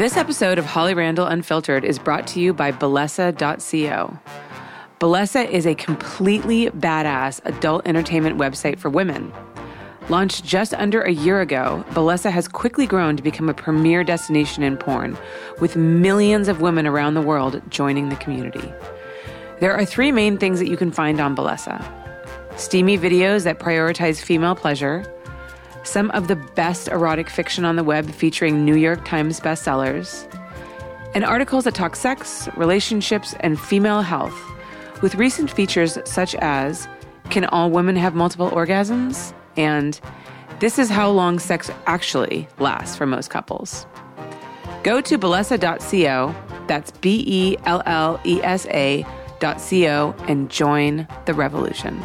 This episode of Holly Randall Unfiltered is brought to you by Bellesa.co. Bellesa is a completely badass adult entertainment website for women. Launched just under a year ago, Bellesa has quickly grown to become a premier destination in porn, with millions of women around the world joining the community. There are three main things that you can find on Bellesa steamy videos that prioritize female pleasure, some of the best erotic fiction on the web featuring New York Times bestsellers, and articles that talk sex, relationships, and female health, with recent features such as Can All Women Have Multiple Orgasms? and This is How Long Sex Actually Lasts for Most Couples. Go to bellesa.co, that's B E L L E S A co, and join the revolution.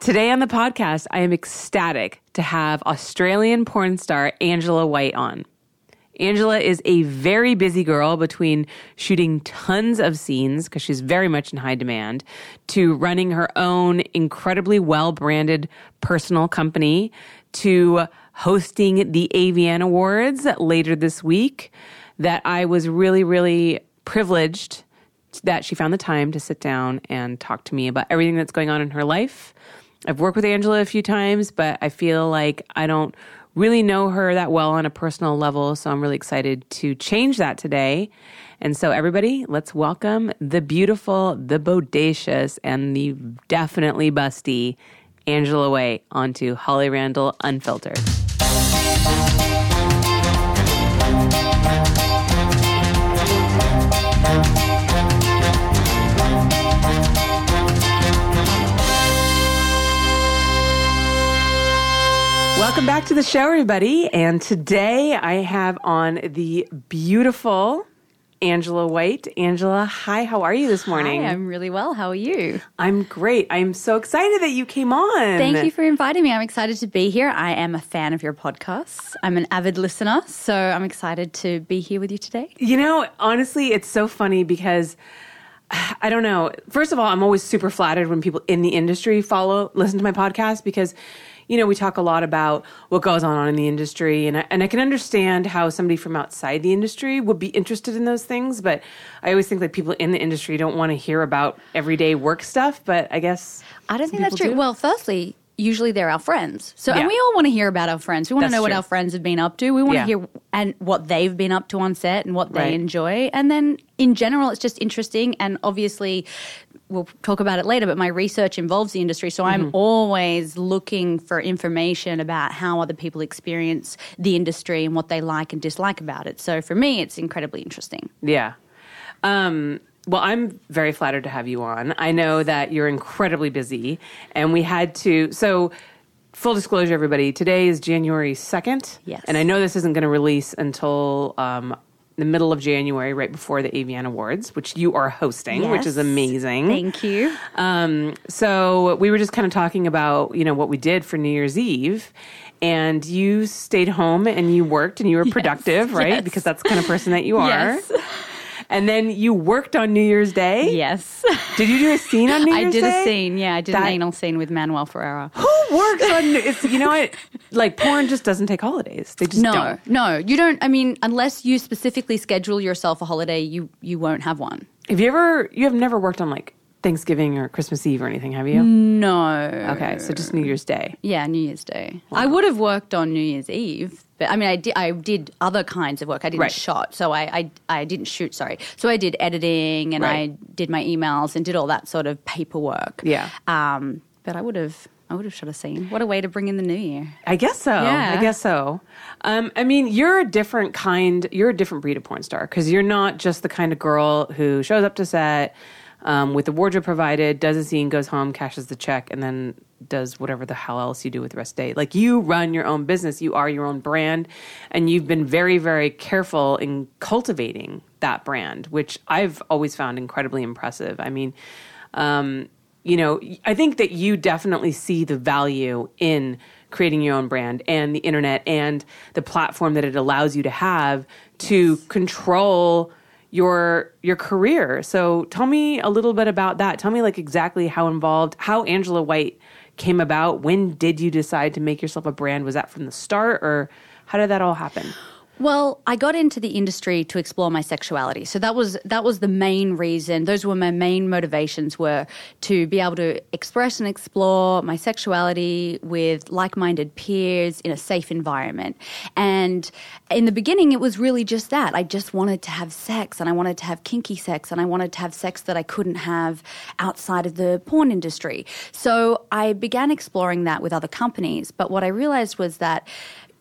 Today on the podcast, I am ecstatic to have Australian porn star Angela White on. Angela is a very busy girl between shooting tons of scenes because she's very much in high demand to running her own incredibly well branded personal company to hosting the AVN Awards later this week. That I was really, really privileged that she found the time to sit down and talk to me about everything that's going on in her life I've worked with Angela a few times, but I feel like I don't really know her that well on a personal level. So I'm really excited to change that today. And so, everybody, let's welcome the beautiful, the bodacious, and the definitely busty Angela White onto Holly Randall Unfiltered. Welcome back to the show, everybody. And today I have on the beautiful Angela White. Angela, hi, how are you this morning? Hi, I'm really well. How are you? I'm great. I'm so excited that you came on. Thank you for inviting me. I'm excited to be here. I am a fan of your podcasts. I'm an avid listener, so I'm excited to be here with you today. You know, honestly, it's so funny because I don't know. First of all, I'm always super flattered when people in the industry follow, listen to my podcast because you know, we talk a lot about what goes on in the industry, and I, and I can understand how somebody from outside the industry would be interested in those things. But I always think that people in the industry don't want to hear about everyday work stuff. But I guess I don't think that's true. Do. Well, firstly, usually they're our friends. So, yeah. and we all want to hear about our friends. We want That's to know what our friends have been up to. We want yeah. to hear and what they've been up to on set and what they right. enjoy. And then in general, it's just interesting. And obviously, we'll talk about it later, but my research involves the industry. So mm-hmm. I'm always looking for information about how other people experience the industry and what they like and dislike about it. So for me, it's incredibly interesting. Yeah. Um, well, I'm very flattered to have you on. I know that you're incredibly busy, and we had to. So, full disclosure, everybody, today is January 2nd. Yes. And I know this isn't going to release until um, the middle of January, right before the AVN Awards, which you are hosting, yes. which is amazing. Thank you. Um, so we were just kind of talking about, you know, what we did for New Year's Eve. And you stayed home and you worked and you were productive, right? Yes. Because that's the kind of person that you are. And then you worked on New Year's Day? Yes. Did you do a scene on New Year's Day? I did Day? a scene, yeah. I did that, an anal scene with Manuel Ferrara. Who works on it's you know what like porn just doesn't take holidays. They just no, don't. No, you don't I mean, unless you specifically schedule yourself a holiday, you you won't have one. Have you ever you have never worked on like Thanksgiving or Christmas Eve or anything, have you? No. Okay, so just New Year's Day. Yeah, New Year's Day. Wow. I would have worked on New Year's Eve, but I mean, I did. I did other kinds of work. I didn't right. shot, so I, I, I didn't shoot. Sorry, so I did editing and right. I did my emails and did all that sort of paperwork. Yeah. Um, but I would have. I would have shot a scene. What a way to bring in the new year. I guess so. Yeah. I guess so. Um, I mean, you're a different kind, you're a different breed of porn star because you're not just the kind of girl who shows up to set, um, with the wardrobe provided, does a scene, goes home, cashes the check, and then does whatever the hell else you do with the rest of the day. Like you run your own business, you are your own brand, and you've been very, very careful in cultivating that brand, which I've always found incredibly impressive. I mean, um, you know, I think that you definitely see the value in creating your own brand and the internet and the platform that it allows you to have to control your your career. So tell me a little bit about that. Tell me like exactly how involved how Angela White came about. When did you decide to make yourself a brand? Was that from the start or how did that all happen? Well, I got into the industry to explore my sexuality. So that was that was the main reason. Those were my main motivations were to be able to express and explore my sexuality with like-minded peers in a safe environment. And in the beginning it was really just that. I just wanted to have sex and I wanted to have kinky sex and I wanted to have sex that I couldn't have outside of the porn industry. So I began exploring that with other companies, but what I realized was that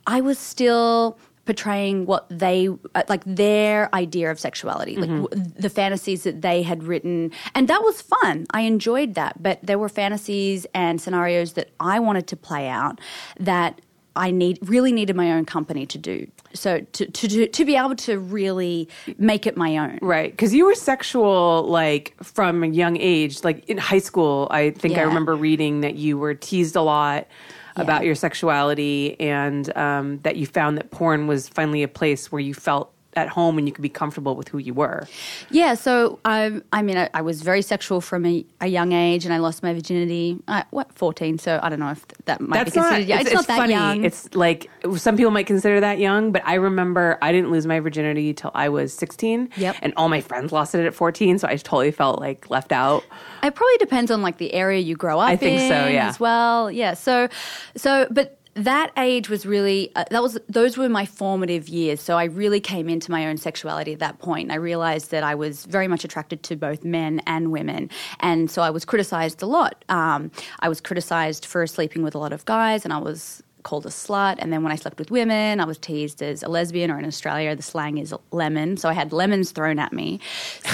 I was still portraying what they uh, like their idea of sexuality like mm-hmm. the fantasies that they had written and that was fun i enjoyed that but there were fantasies and scenarios that i wanted to play out that I need really needed my own company to do. So to to to be able to really make it my own. Right, because you were sexual like from a young age. Like in high school, I think yeah. I remember reading that you were teased a lot about your sexuality and um, that you found that porn was finally a place where you felt at home and you could be comfortable with who you were. Yeah, so I, I mean, I, I was very sexual from a, a, young age, and I lost my virginity at what fourteen. So I don't know if that might That's be considered. Not, yeah, it's, it's, it's not funny. that young. It's like some people might consider that young, but I remember I didn't lose my virginity till I was sixteen. Yep. and all my friends lost it at fourteen, so I totally felt like left out. It probably depends on like the area you grow up. I think so. Yeah. As well. Yeah. So, so, but that age was really uh, that was those were my formative years. So i really came into my own sexuality at that point. I realized that i was very much attracted to both men and women. And so i was criticized a lot. Um, i was criticized for sleeping with a lot of guys and i was called a slut. And then when i slept with women i was teased as a lesbian or in australia the slang is lemon. So i had lemons thrown at me.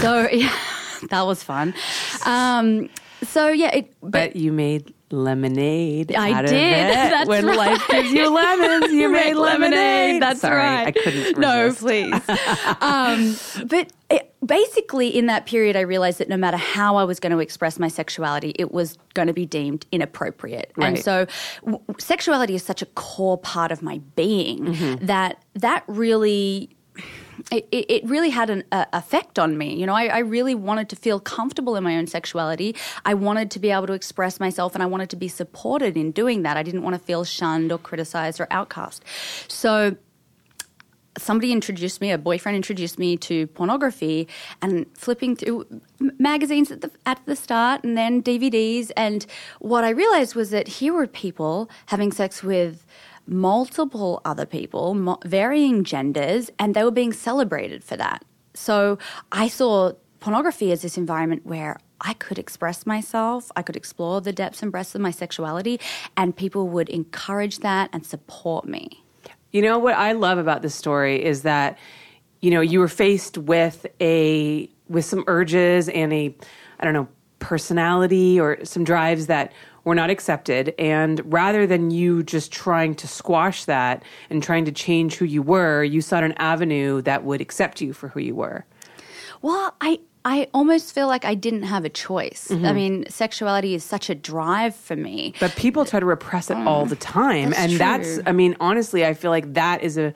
So yeah, that was fun. Um, so yeah it, but, but you made lemonade. I did. That's when right. life gives you lemons, you made lemonade. That's Sorry, right. I couldn't. Resist. No, please. um, but it, basically, in that period, I realized that no matter how I was going to express my sexuality, it was going to be deemed inappropriate. Right. And so, w- sexuality is such a core part of my being mm-hmm. that that really it, it, really had an uh, effect on me. You know, I, I, really wanted to feel comfortable in my own sexuality. I wanted to be able to express myself and I wanted to be supported in doing that. I didn't want to feel shunned or criticized or outcast. So, somebody introduced me, a boyfriend introduced me to pornography and flipping through magazines at the, at the start and then DVDs. And what I realized was that here were people having sex with multiple other people, mo- varying genders, and they were being celebrated for that. So I saw pornography as this environment where I could express myself, I could explore the depths and breadths of my sexuality, and people would encourage that and support me. You know what I love about this story is that you know you were faced with a with some urges and a I don't know personality or some drives that were not accepted. And rather than you just trying to squash that and trying to change who you were, you sought an avenue that would accept you for who you were. Well, I, I almost feel like I didn't have a choice. Mm-hmm. I mean, sexuality is such a drive for me. But people try to repress it mm, all the time. That's and true. that's, I mean, honestly, I feel like that is a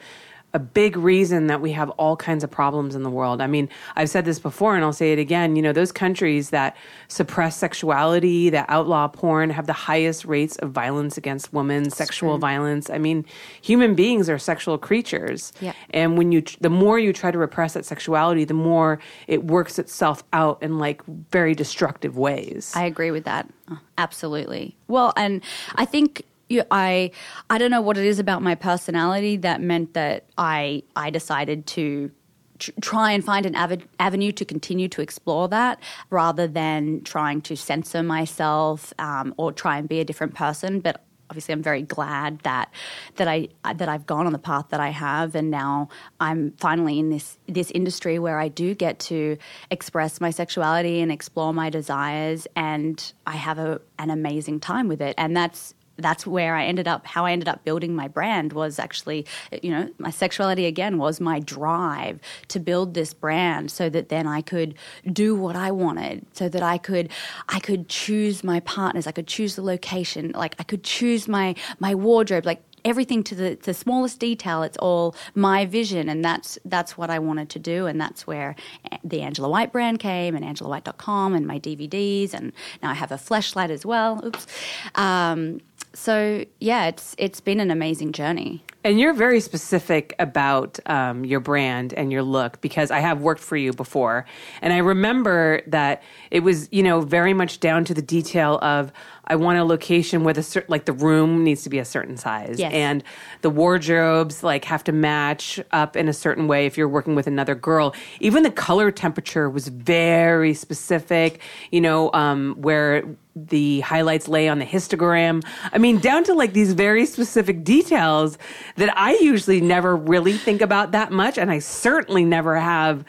a big reason that we have all kinds of problems in the world. I mean, I've said this before and I'll say it again. You know, those countries that suppress sexuality, that outlaw porn, have the highest rates of violence against women, sexual violence. I mean, human beings are sexual creatures. Yeah. And when you, the more you try to repress that sexuality, the more it works itself out in like very destructive ways. I agree with that. Absolutely. Well, and I think I I don't know what it is about my personality that meant that I I decided to try and find an av- avenue to continue to explore that rather than trying to censor myself um, or try and be a different person. But obviously I'm very glad that that I that I've gone on the path that I have. And now I'm finally in this this industry where I do get to express my sexuality and explore my desires. And I have a, an amazing time with it. And that's that's where I ended up. How I ended up building my brand was actually, you know, my sexuality again was my drive to build this brand, so that then I could do what I wanted, so that I could, I could choose my partners, I could choose the location, like I could choose my my wardrobe, like everything to the, the smallest detail. It's all my vision, and that's that's what I wanted to do, and that's where the Angela White brand came, and AngelaWhite.com, and my DVDs, and now I have a Fleshlight as well. Oops. Um, so yeah, it's it's been an amazing journey. And you're very specific about um, your brand and your look because I have worked for you before. And I remember that it was, you know, very much down to the detail of I want a location where the like the room needs to be a certain size yes. and the wardrobes like have to match up in a certain way if you're working with another girl. Even the color temperature was very specific, you know, um, where the highlights lay on the histogram. I mean, down to like these very specific details that I usually never really think about that much. And I certainly never have,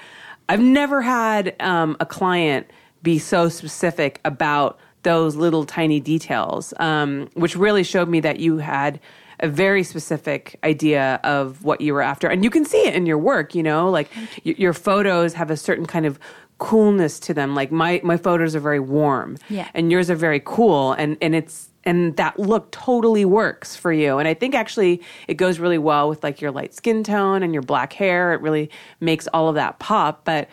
I've never had um, a client be so specific about those little tiny details, um, which really showed me that you had a very specific idea of what you were after. And you can see it in your work, you know, like y- your photos have a certain kind of coolness to them. Like my, my photos are very warm yeah. and yours are very cool. And, and it's, and that look totally works for you. And I think actually it goes really well with like your light skin tone and your black hair. It really makes all of that pop. But,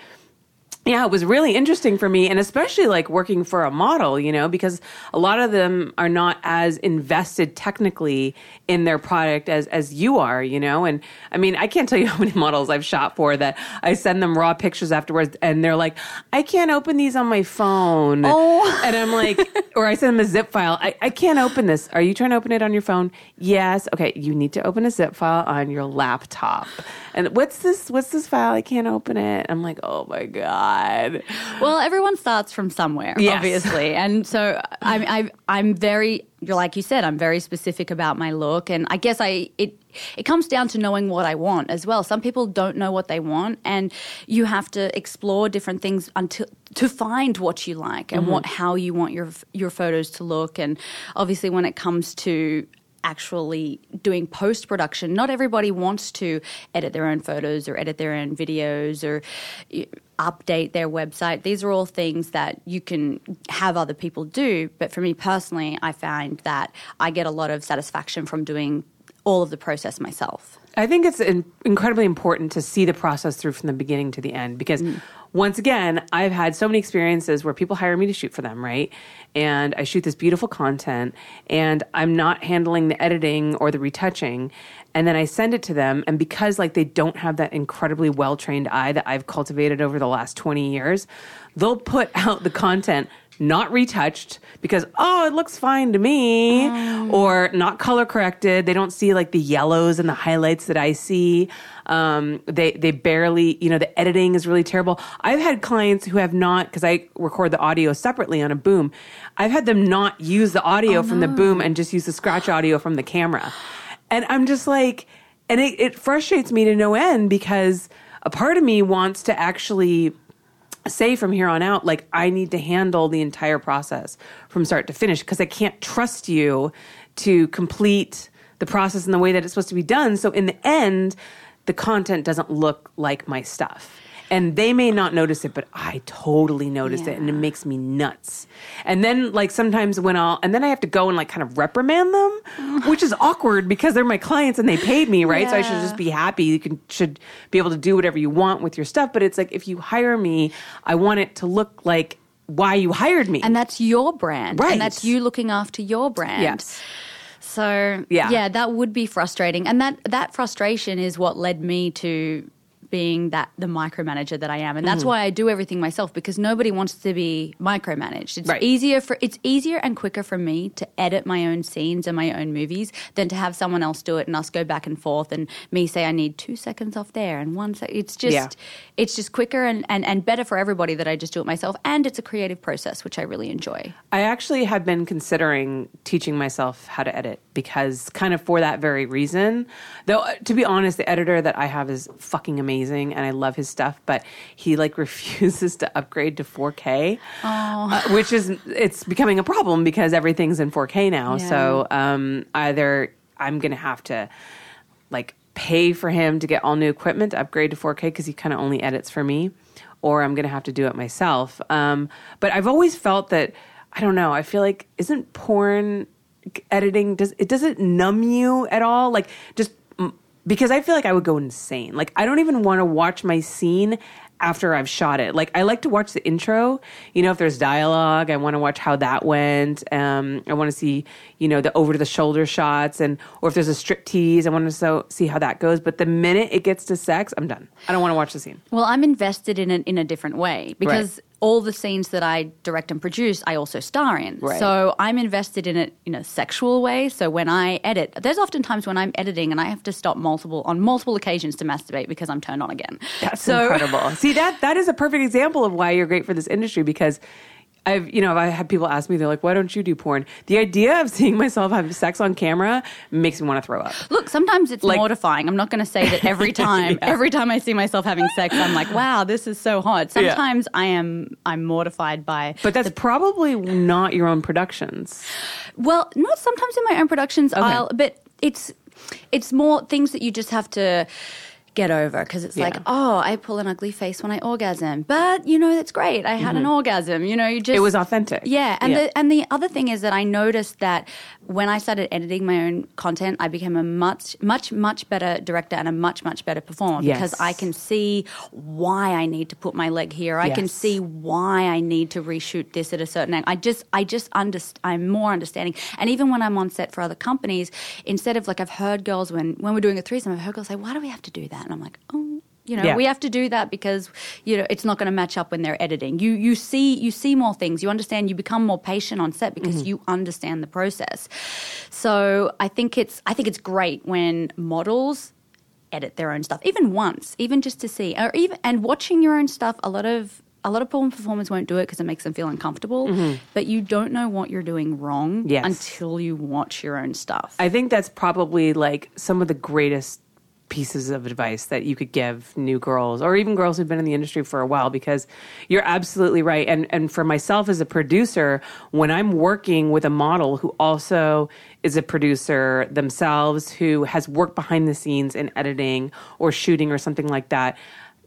yeah, it was really interesting for me, and especially like working for a model, you know, because a lot of them are not as invested technically in their product as as you are, you know. And I mean, I can't tell you how many models I've shot for that I send them raw pictures afterwards, and they're like, "I can't open these on my phone," oh. and I'm like, or I send them a zip file. I, I can't open this. Are you trying to open it on your phone? Yes. Okay, you need to open a zip file on your laptop. And what's this? What's this file? I can't open it. I'm like, oh my god god. Well, everyone starts from somewhere, yes. obviously, and so I'm I, I'm very like you said, I'm very specific about my look, and I guess I it it comes down to knowing what I want as well. Some people don't know what they want, and you have to explore different things until to find what you like and mm-hmm. what how you want your your photos to look. And obviously, when it comes to actually doing post production. Not everybody wants to edit their own photos or edit their own videos or update their website. These are all things that you can have other people do. But for me personally, I find that I get a lot of satisfaction from doing all of the process myself. I think it's incredibly important to see the process through from the beginning to the end because mm. once again, I've had so many experiences where people hire me to shoot for them, right? And I shoot this beautiful content and I'm not handling the editing or the retouching and then I send it to them. And because like they don't have that incredibly well-trained eye that I've cultivated over the last 20 years, they'll put out the content not retouched because oh it looks fine to me um. or not color corrected. They don't see like the yellows and the highlights that i see. Um, they they barely you know the editing is really terrible. I've had clients who have not because i record the audio separately on a boom. I've had them not use the audio oh, from no. the boom and just use the scratch audio from the camera and i'm just like and it, it frustrates me to no end because a part of me wants to actually say from here on out, like I need to handle the entire process from start to finish because I can't trust you to complete the process in the way that it's supposed to be done. So in the end, the content doesn't look like my stuff and they may not notice it, but I totally notice yeah. it, and it makes me nuts. And then, like sometimes when I'll, and then I have to go and like kind of reprimand them, which is awkward because they're my clients and they paid me, right? Yeah. So I should just be happy. You can should be able to do whatever you want with your stuff. But it's like if you hire me, I want it to look like why you hired me, and that's your brand, right? And that's you looking after your brand. Yes. So yeah. yeah, that would be frustrating, and that that frustration is what led me to being that the micromanager that I am, and that's mm. why I do everything myself because nobody wants to be micromanaged. It's right. easier for it's easier and quicker for me to edit my own scenes and my own movies than to have someone else do it and us go back and forth and me say I need two seconds off there and one sec. It's just yeah. it's just quicker and, and and better for everybody that I just do it myself, and it's a creative process which I really enjoy. I actually have been considering teaching myself how to edit because kind of for that very reason. Though to be honest, the editor that I have is fucking amazing amazing and I love his stuff, but he like refuses to upgrade to 4K, oh. uh, which is it's becoming a problem because everything's in 4K now. Yeah. So um, either I'm gonna have to like pay for him to get all new equipment to upgrade to 4K because he kind of only edits for me, or I'm gonna have to do it myself. Um, but I've always felt that I don't know. I feel like isn't porn editing does it does it numb you at all? Like just because I feel like I would go insane. Like I don't even want to watch my scene after I've shot it. Like I like to watch the intro. You know, if there's dialogue, I want to watch how that went. Um, I want to see, you know, the over to the shoulder shots, and or if there's a strip tease, I want to so, see how that goes. But the minute it gets to sex, I'm done. I don't want to watch the scene. Well, I'm invested in it in a different way because. Right all the scenes that I direct and produce, I also star in. Right. So I'm invested in it in a sexual way. So when I edit, there's often times when I'm editing and I have to stop multiple on multiple occasions to masturbate because I'm turned on again. That's so, incredible. See that that is a perfect example of why you're great for this industry because I've, you know, I had people ask me, they're like, why don't you do porn? The idea of seeing myself have sex on camera makes me want to throw up. Look, sometimes it's like, mortifying. I'm not going to say that every time, yeah. every time I see myself having sex, I'm like, wow, this is so hot. Sometimes yeah. I am, I'm mortified by. But that's the, probably not your own productions. Well, not sometimes in my own productions, okay. I'll, but it's, it's more things that you just have to, get over because it's yeah. like, oh, I pull an ugly face when I orgasm, but you know that's great. I had mm-hmm. an orgasm. You know, you just it was authentic. Yeah, and yeah. the and the other thing is that I noticed that when I started editing my own content, I became a much much much better director and a much much better performer yes. because I can see why I need to put my leg here. I yes. can see why I need to reshoot this at a certain angle. I just I just understand. I'm more understanding, and even when I'm on set for other companies, instead of like I've heard girls when when we're doing a threesome, I've heard girls say, "Why do we have to do that?" That. And I'm like, oh, you know, yeah. we have to do that because you know it's not going to match up when they're editing. You you see you see more things. You understand. You become more patient on set because mm-hmm. you understand the process. So I think it's I think it's great when models edit their own stuff, even once, even just to see, or even and watching your own stuff. A lot of a lot of porn performers won't do it because it makes them feel uncomfortable. Mm-hmm. But you don't know what you're doing wrong yes. until you watch your own stuff. I think that's probably like some of the greatest pieces of advice that you could give new girls or even girls who've been in the industry for a while because you're absolutely right. And and for myself as a producer when I'm working with a model who also is a producer themselves who has worked behind the scenes in editing or shooting or something like that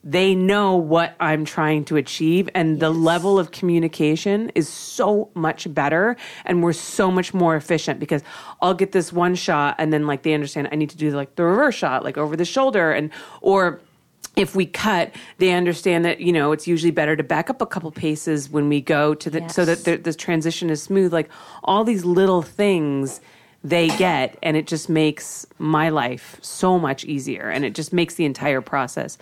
they know what I'm trying to achieve and yes. the level of communication is so much better and we're so much more efficient because I'll get this one shot and then like they understand I need to do like the reverse shot like over the shoulder and or if we cut, they understand that you know it's usually better to back up a couple paces when we go to the yes. so that the, the transition is smooth. Like all these little things they get, and it just makes my life so much easier, and it just makes the entire process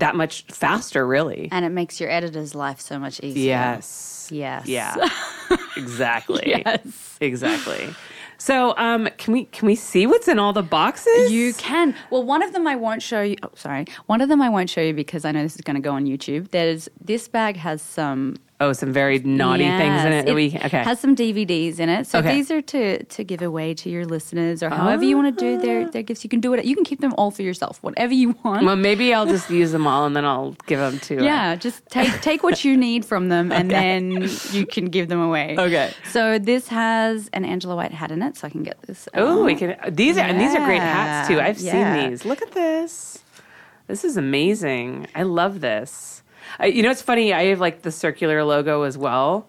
that much faster, really. And it makes your editor's life so much easier. Yes. Yes. Yeah. exactly. yes. Exactly. So, um, can we can we see what's in all the boxes? You can. Well, one of them I won't show you. Oh, sorry. One of them I won't show you because I know this is going to go on YouTube. There's this bag has some Oh, some very naughty yes. things in it. it we, okay. has some DVDs in it. So okay. these are to to give away to your listeners or however oh. you want to do their, ah. their gifts. You can do it. You can keep them all for yourself, whatever you want. Well, maybe I'll just use them all and then I'll give them to. Uh, yeah, just take take what you need from them and okay. then you can give them away. Okay. So this has an Angela White hat in it, so I can get this. Oh, we can. These are yeah. and these are great hats too. I've yeah. seen these. Look at this. This is amazing. I love this. I, you know, it's funny. I have like the circular logo as well,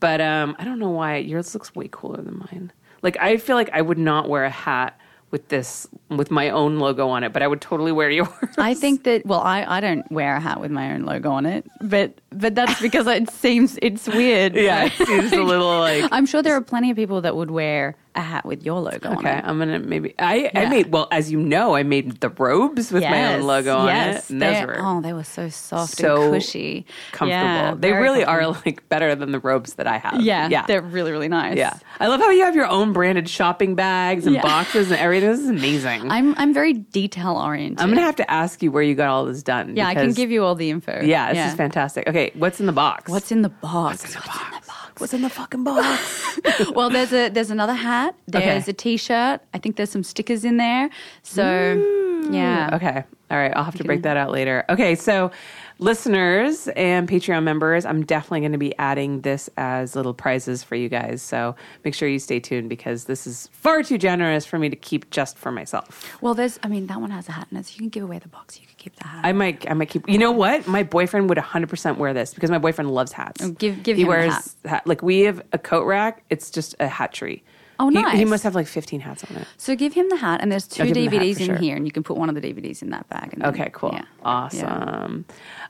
but um, I don't know why yours looks way cooler than mine. Like I feel like I would not wear a hat with this with my own logo on it, but I would totally wear yours. I think that well, I, I don't wear a hat with my own logo on it, but but that's because it seems it's weird. Yeah, it seems a little like I'm sure there are plenty of people that would wear a hat with your logo okay, on it. I'm gonna maybe I, yeah. I made well as you know I made the robes with yes, my own logo on it. They, oh, they were so soft so and cushy, comfortable. Yeah, they really are like better than the robes that I have. Yeah, yeah, they're really really nice. Yeah, I love how you have your own branded shopping bags and yeah. boxes and everything. This is amazing. I'm I'm very detail oriented. I'm gonna have to ask you where you got all this done. Yeah, because, I can give you all the info. Yeah, this is fantastic. Okay, what's in the box? What's in the box? What's in the box? The in the fucking box? well, there's a there's another hat. There's okay. a t-shirt. I think there's some stickers in there. So Ooh. yeah. Okay. All right. I'll have to break that out later. Okay. So listeners and Patreon members, I'm definitely going to be adding this as little prizes for you guys. So make sure you stay tuned because this is far too generous for me to keep just for myself. Well, there's, I mean, that one has a hat in it, so you can give away the box. You can keep the hat. I might, I might keep. You know what? My boyfriend would 100% wear this because my boyfriend loves hats. Oh, give, give he him wears hat. hat. Like we have a coat rack. It's just a hat tree. Oh, nice. He, he, must have like 15 hats on it. So give him the hat, and there's two DVDs the in sure. here, and you can put one of the DVDs in that bag. Then, okay, cool. Yeah. Awesome.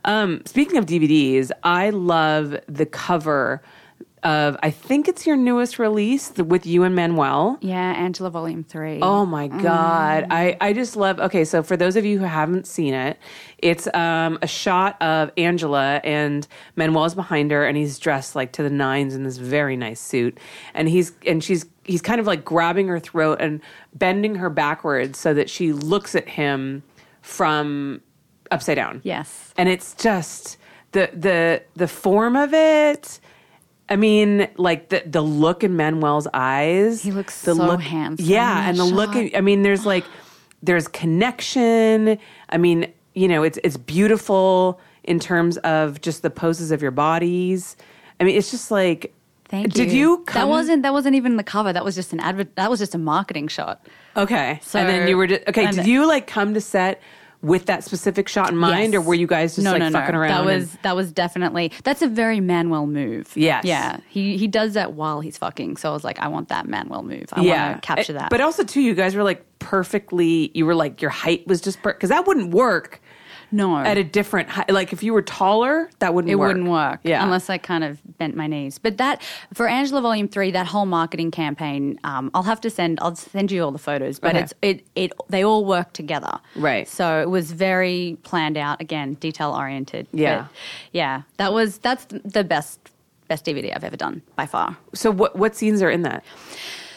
Yeah. Um, speaking of DVDs, I love the cover of I think it's your newest release with you and Manuel. Yeah, Angela Volume Three. Oh my god, mm. I I just love. Okay, so for those of you who haven't seen it, it's um, a shot of Angela and Manuel's behind her, and he's dressed like to the nines in this very nice suit, and he's and she's he's kind of like grabbing her throat and bending her backwards so that she looks at him from upside down. Yes, and it's just the the the form of it I mean, like the the look in Manuel's eyes. He looks the so look, handsome. Yeah, and the shot. look. In, I mean, there's like there's connection. I mean, you know, it's it's beautiful in terms of just the poses of your bodies. I mean, it's just like. Thank you. Did you? Come? That wasn't that wasn't even the cover. That was just an advert. That was just a marketing shot. Okay. So and then you were just, okay. Did you like come to set? With that specific shot in mind, yes. or were you guys just no, like no, fucking no. around? That was and... that was definitely that's a very Manuel move. Yes. Yeah. He he does that while he's fucking. So I was like, I want that Manuel move. I yeah. want to capture that. But also too, you guys were like perfectly. You were like your height was just because that wouldn't work no. At a different height. Like if you were taller, that wouldn't work. it work. wouldn't work. Yeah. Unless I kind of bent my knees. But that, for Angela Volume 3, that whole marketing campaign, um, I'll have to send, I'll send you all the photos, but okay. it's, it, it, they all work together. Right. So it was very planned out, again, detail oriented. Yeah. But yeah. That was, that's the best, best DVD I've ever done by far. So what, what scenes are in that?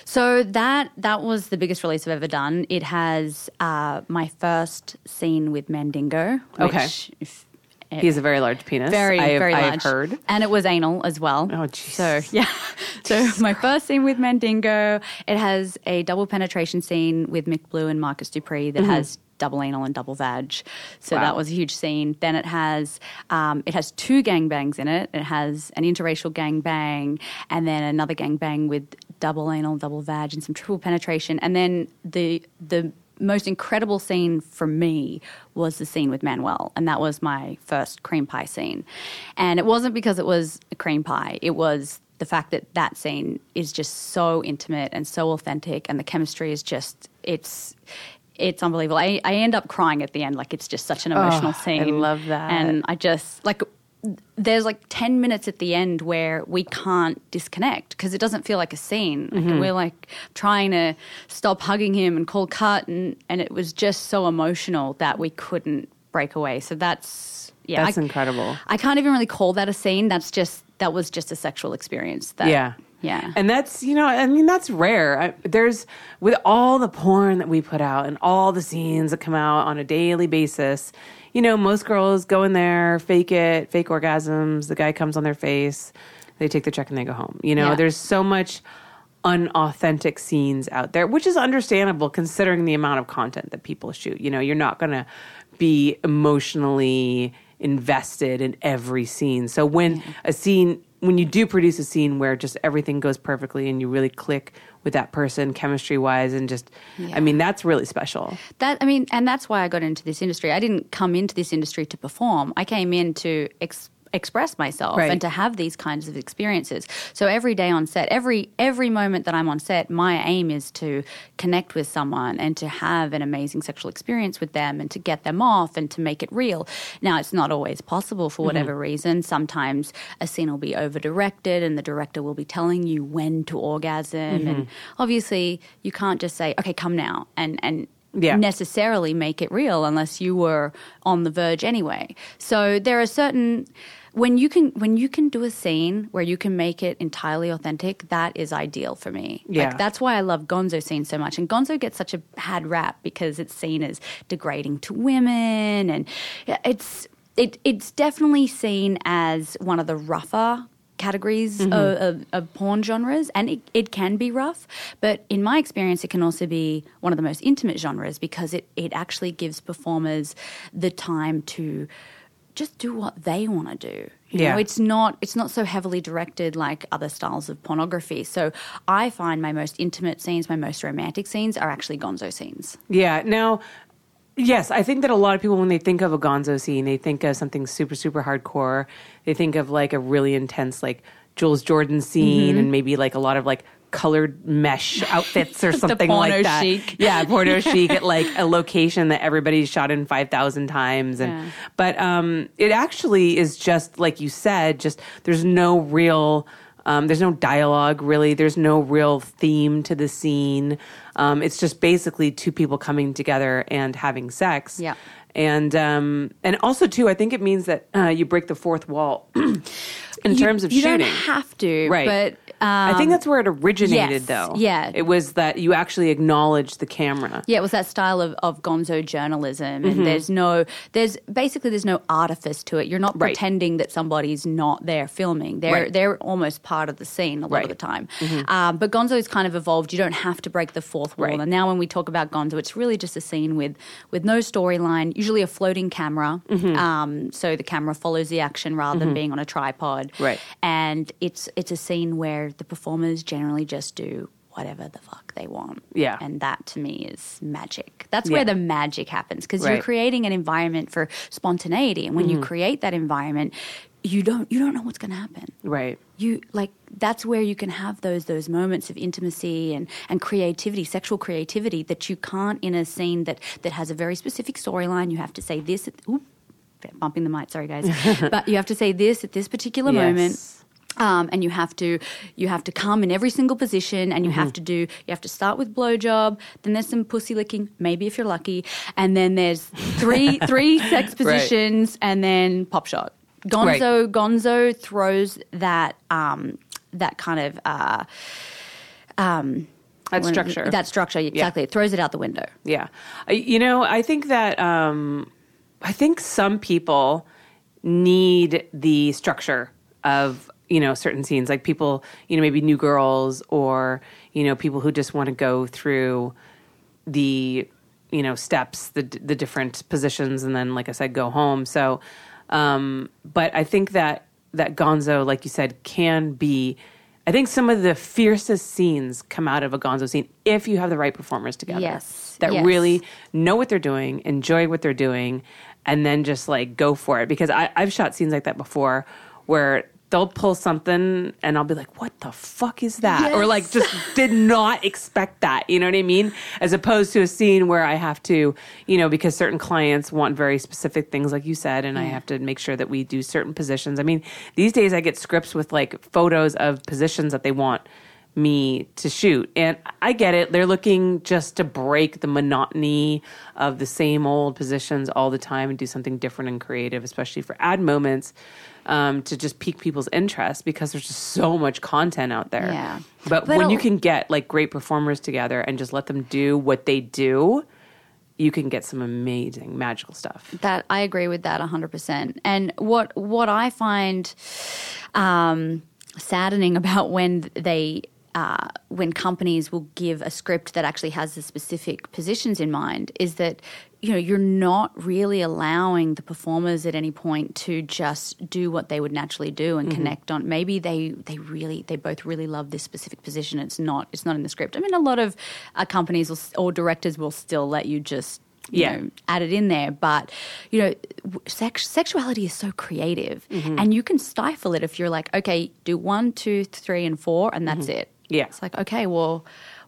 So that that was the biggest release I've ever done. It has uh, my first scene with Mandingo. Okay. If, he has a very large penis. Very, I have, very large. I have heard. And it was anal as well. Oh, jeez. So, yeah. So, my first scene with Mandingo, it has a double penetration scene with Mick Blue and Marcus Dupree that mm-hmm. has double anal and double vag. So wow. that was a huge scene. Then it has um, it has two gangbangs in it. It has an interracial gangbang and then another gangbang with double anal, double vag, and some triple penetration. And then the the most incredible scene for me was the scene with Manuel, and that was my first cream pie scene. And it wasn't because it was a cream pie; it was the fact that that scene is just so intimate and so authentic, and the chemistry is just it's it's unbelievable. I, I end up crying at the end, like it's just such an emotional oh, scene. I love that, and I just like there's like 10 minutes at the end where we can't disconnect because it doesn't feel like a scene. Like mm-hmm. We're like trying to stop hugging him and call cut, and, and it was just so emotional that we couldn't break away. So that's, yeah. That's I, incredible. I can't even really call that a scene. That's just, that was just a sexual experience. That, yeah. Yeah. And that's, you know, I mean, that's rare. I, there's, with all the porn that we put out and all the scenes that come out on a daily basis, you know, most girls go in there, fake it, fake orgasms. The guy comes on their face, they take the check and they go home. You know, yeah. there's so much unauthentic scenes out there, which is understandable considering the amount of content that people shoot. You know, you're not going to be emotionally invested in every scene. So when a scene when you do produce a scene where just everything goes perfectly and you really click with that person chemistry wise and just yeah. i mean that's really special. That i mean and that's why i got into this industry. I didn't come into this industry to perform. I came in to ex- express myself right. and to have these kinds of experiences. So every day on set, every every moment that I'm on set, my aim is to connect with someone and to have an amazing sexual experience with them and to get them off and to make it real. Now, it's not always possible for whatever mm-hmm. reason. Sometimes a scene will be over directed and the director will be telling you when to orgasm mm-hmm. and obviously you can't just say, "Okay, come now." And and yeah. necessarily make it real unless you were on the verge anyway. So there are certain when you can when you can do a scene where you can make it entirely authentic, that is ideal for me. Yeah. Like that's why I love Gonzo scenes so much. And Gonzo gets such a bad rap because it's seen as degrading to women and it's it, it's definitely seen as one of the rougher categories mm-hmm. of, of, of, porn genres, and it, it can be rough. But in my experience, it can also be one of the most intimate genres because it, it actually gives performers the time to just do what they want to do. You yeah. know, it's not it's not so heavily directed like other styles of pornography. So I find my most intimate scenes, my most romantic scenes are actually gonzo scenes. Yeah. Now Yes, I think that a lot of people, when they think of a gonzo scene, they think of something super, super hardcore. They think of like a really intense, like Jules Jordan scene mm-hmm. and maybe like a lot of like colored mesh outfits or something like that. Chic. Yeah, porno chic at like a location that everybody's shot in 5,000 times. And, yeah. But um, it actually is just, like you said, just there's no real. Um, there's no dialogue really. There's no real theme to the scene. Um, it's just basically two people coming together and having sex. Yeah. And um, and also too, I think it means that uh, you break the fourth wall in you, terms of you shooting. You don't have to, right? I think that's where it originated, yes, though. Yeah, it was that you actually acknowledged the camera. Yeah, it was that style of, of Gonzo journalism, and mm-hmm. there's no, there's basically there's no artifice to it. You're not right. pretending that somebody's not there filming. They're right. they're almost part of the scene a lot right. of the time. Mm-hmm. Um, but Gonzo's kind of evolved. You don't have to break the fourth wall. And now when we talk about Gonzo, it's really just a scene with with no storyline, usually a floating camera. Mm-hmm. Um, so the camera follows the action rather than mm-hmm. being on a tripod. Right, and it's it's a scene where the performers generally just do whatever the fuck they want. Yeah. And that to me is magic. That's yeah. where the magic happens because right. you're creating an environment for spontaneity. And when mm-hmm. you create that environment, you don't you don't know what's going to happen. Right. You like that's where you can have those those moments of intimacy and and creativity, sexual creativity that you can't in a scene that that has a very specific storyline. You have to say this. Ooh, bumping the mic. Sorry, guys. but you have to say this at this particular yes. moment um, and you have to you have to come in every single position, and you mm-hmm. have to do you have to start with blowjob. Then there's some pussy licking, maybe if you're lucky, and then there's three three sex positions, right. and then pop shot. Gonzo right. Gonzo throws that um, that kind of uh, um, that structure. That structure exactly. Yeah. It throws it out the window. Yeah, you know, I think that um, I think some people need the structure of you know certain scenes like people you know maybe new girls or you know people who just want to go through the you know steps the the different positions and then like i said go home. So um but i think that that gonzo like you said can be i think some of the fiercest scenes come out of a gonzo scene if you have the right performers together. Yes. That yes. really know what they're doing enjoy what they're doing and then just like go for it. Because I, i've shot scenes like that before where they'll pull something and I'll be like, what the fuck is that? Yes. Or like, just did not expect that. You know what I mean? As opposed to a scene where I have to, you know, because certain clients want very specific things, like you said, and I have to make sure that we do certain positions. I mean, these days I get scripts with like photos of positions that they want me to shoot. And I get it. They're looking just to break the monotony of the same old positions all the time and do something different and creative, especially for ad moments um, to just pique people's interest because there's just so much content out there. Yeah. But, but when you can get like great performers together and just let them do what they do, you can get some amazing magical stuff. That I agree with that 100%. And what what I find um, saddening about when they uh, when companies will give a script that actually has the specific positions in mind is that you know you're not really allowing the performers at any point to just do what they would naturally do and mm-hmm. connect on maybe they they really they both really love this specific position it's not it's not in the script i mean a lot of uh, companies will, or directors will still let you just you yeah. know, add it in there. But, you know, sex- sexuality is so creative mm-hmm. and you can stifle it if you're like, okay, do one, two, three, and four, and that's mm-hmm. it. Yeah. It's like, okay, well,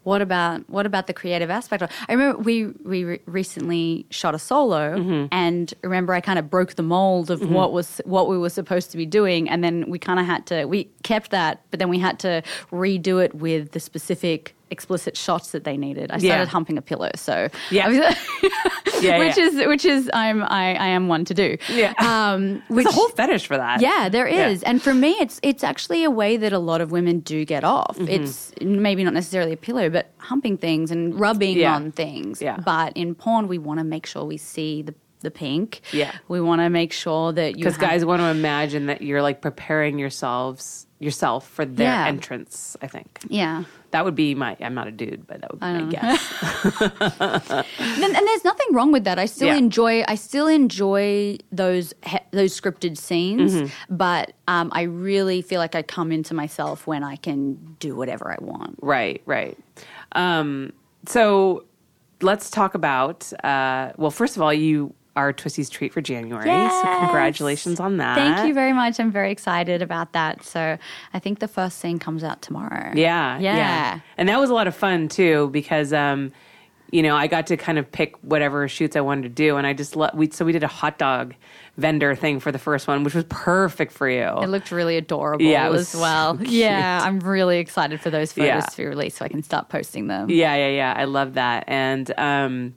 what about what about the creative aspect? I remember we we re- recently shot a solo, mm-hmm. and remember I kind of broke the mold of mm-hmm. what was what we were supposed to be doing, and then we kind of had to we kept that, but then we had to redo it with the specific explicit shots that they needed. I started yeah. humping a pillow, so yeah, yeah which yeah. is which is I'm I, I am one to do. Yeah, um, which, There's a whole fetish for that. Yeah, there is, and for me, it's it's actually a way that a lot of women do get off. Mm-hmm. It's maybe not necessarily a pillow, but humping things and rubbing on things. Yeah. but in porn, we want to make sure we see the the pink. Yeah. We want to make sure that you Because guys want to imagine that you're like preparing yourselves yourself for their yeah. entrance, I think. Yeah. That would be my I'm not a dude, but that would be my guess. and, and, there's nothing wrong with that. I still yeah. enjoy I still enjoy those those scripted scenes, mm-hmm. but um, I really feel like I come into myself when I can do whatever I want. Right, right. Um, so let's talk about uh, well, first of all, you our Twistys treat for January. Yes. So congratulations on that. Thank you very much. I'm very excited about that. So I think the first scene comes out tomorrow. Yeah. Yeah. yeah. And that was a lot of fun too because um, you know, I got to kind of pick whatever shoots I wanted to do, and I just let we so we did a hot dog vendor thing for the first one, which was perfect for you. It looked really adorable yeah, as well. So yeah, I'm really excited for those photos yeah. to be released so I can start posting them. Yeah, yeah, yeah. I love that, and um,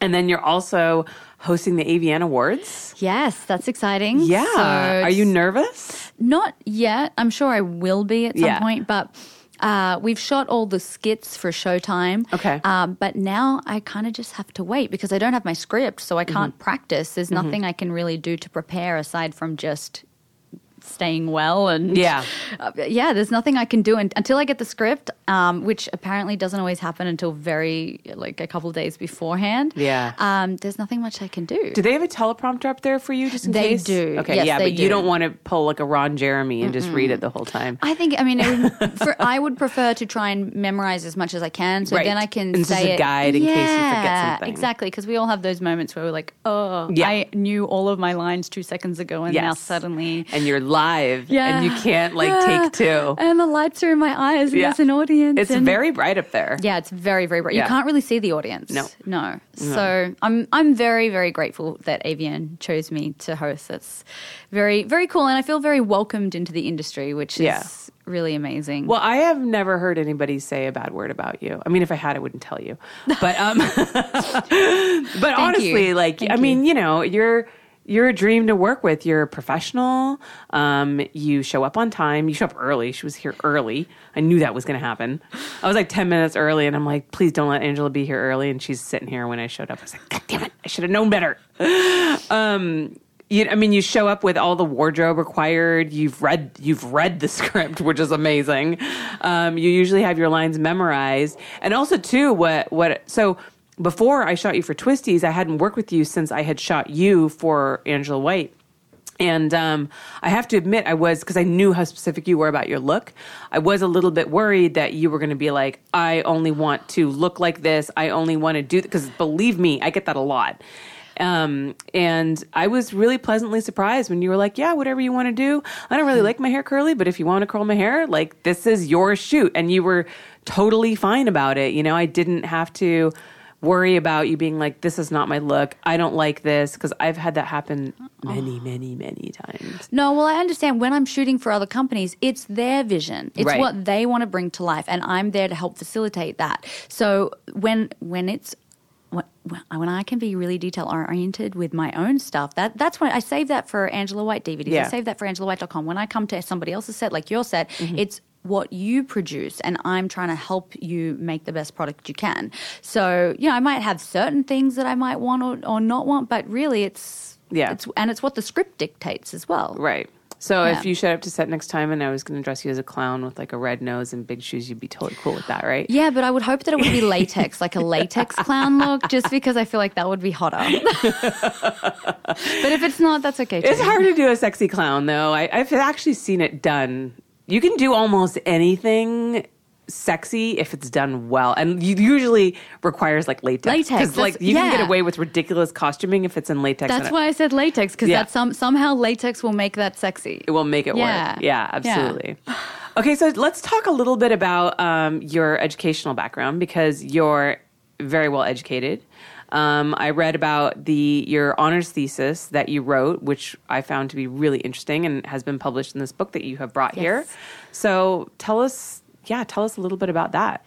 and then you're also hosting the AVN Awards. Yes, that's exciting. Yeah. So Are you nervous? Not yet. I'm sure I will be at some yeah. point, but uh, we've shot all the skits for Showtime. Okay. Um, but now I kind of just have to wait because I don't have my script, so I can't mm-hmm. practice. There's mm-hmm. nothing I can really do to prepare aside from just staying well and yeah uh, yeah there's nothing i can do until i get the script um, which apparently doesn't always happen until very like a couple days beforehand yeah um, there's nothing much i can do do they have a teleprompter up there for you just in they case do okay yes, yeah but do. you don't want to pull like a ron jeremy and Mm-mm. just read it the whole time i think i mean would, for, i would prefer to try and memorize as much as i can so right. then i can and say a guide it. in yeah, case you forget something exactly because we all have those moments where we're like oh yeah. i knew all of my lines two seconds ago and yes. now suddenly and you're live yeah and you can't like yeah. take two. And the lights are in my eyes. And yeah. There's an audience. It's and, very bright up there. Yeah, it's very very bright. You can't really see the audience. No, no. So I'm I'm very very grateful that AVN chose me to host. That's very very cool, and I feel very welcomed into the industry, which is. Really amazing. Well, I have never heard anybody say a bad word about you. I mean, if I had, I wouldn't tell you. But um, but honestly, you. like Thank I you. mean, you know, you're you're a dream to work with. You're a professional. Um, you show up on time. You show up early. She was here early. I knew that was going to happen. I was like 10 minutes early, and I'm like, please don't let Angela be here early. And she's sitting here when I showed up. I was like, God damn it. I should have known better. Um, you, I mean, you show up with all the wardrobe required. You've read, you've read the script, which is amazing. Um, you usually have your lines memorized, and also too, what, what, so before I shot you for Twistys, I hadn't worked with you since I had shot you for Angela White. And um, I have to admit, I was, because I knew how specific you were about your look, I was a little bit worried that you were going to be like, I only want to look like this. I only want to do, because believe me, I get that a lot. Um, and I was really pleasantly surprised when you were like, yeah, whatever you want to do. I don't really like my hair curly, but if you want to curl my hair, like, this is your shoot. And you were totally fine about it. You know, I didn't have to worry about you being like, this is not my look. I don't like this. Because I've had that happen many, many, many times. No, well, I understand when I'm shooting for other companies, it's their vision. It's right. what they want to bring to life. And I'm there to help facilitate that. So when, when it's, when I can be really detail oriented with my own stuff, that that's when I save that for Angela White DVDs. Yeah. I save that for AngelaWhite.com. When I come to somebody else's set, like your set, mm-hmm. it's what you produce and I'm trying to help you make the best product you can. So, you know, I might have certain things that I might want or, or not want, but really it's yeah. It's, and it's what the script dictates as well. Right. So yeah. if you showed up to set next time and I was going to dress you as a clown with like a red nose and big shoes, you'd be totally cool with that, right? Yeah, but I would hope that it would be latex, like a latex clown look, just because I feel like that would be hotter. but if it's not, that's okay. Too. It's hard to do a sexy clown, though. I, I've actually seen it done you can do almost anything sexy if it's done well and usually requires like latex latex like you yeah. can get away with ridiculous costuming if it's in latex that's why i said latex because yeah. that some somehow latex will make that sexy it will make it yeah. work yeah absolutely yeah. okay so let's talk a little bit about um, your educational background because you're very well educated um, I read about the your honors thesis that you wrote, which I found to be really interesting and has been published in this book that you have brought yes. here. So tell us, yeah, tell us a little bit about that.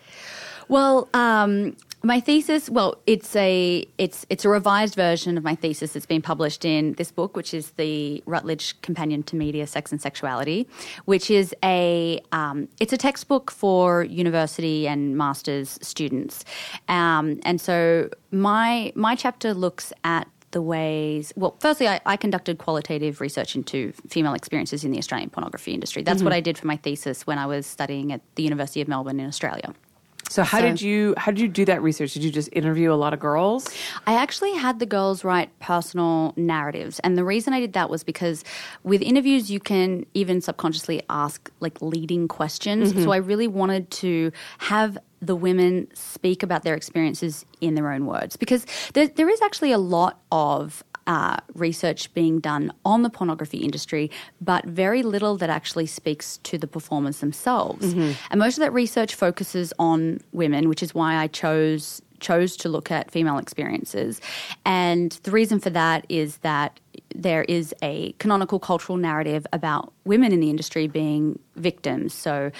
Well, um, my thesis, well, it's a it's it's a revised version of my thesis. that's been published in this book, which is the Routledge Companion to Media, Sex and Sexuality, which is a um, it's a textbook for university and masters students, um, and so my my chapter looks at the ways well firstly I, I, conducted qualitative research into female experiences in the australian pornography industry that's mm-hmm. what i did for my thesis when i was studying at the university of melbourne in australia so how so, did you how did you do that research? Did you just interview a lot of girls? I actually had the girls write personal narratives, and the reason I did that was because with interviews you can even subconsciously ask like leading questions. Mm-hmm. So I really wanted to have the women speak about their experiences in their own words because there, there is actually a lot of uh, research being done on the pornography industry, but very little that actually speaks to the performers themselves. Mm-hmm. And most of that research focuses on women, which is why I chose chose to look at female experiences. And the reason for that is that there is a canonical cultural narrative about women in the industry being victims. So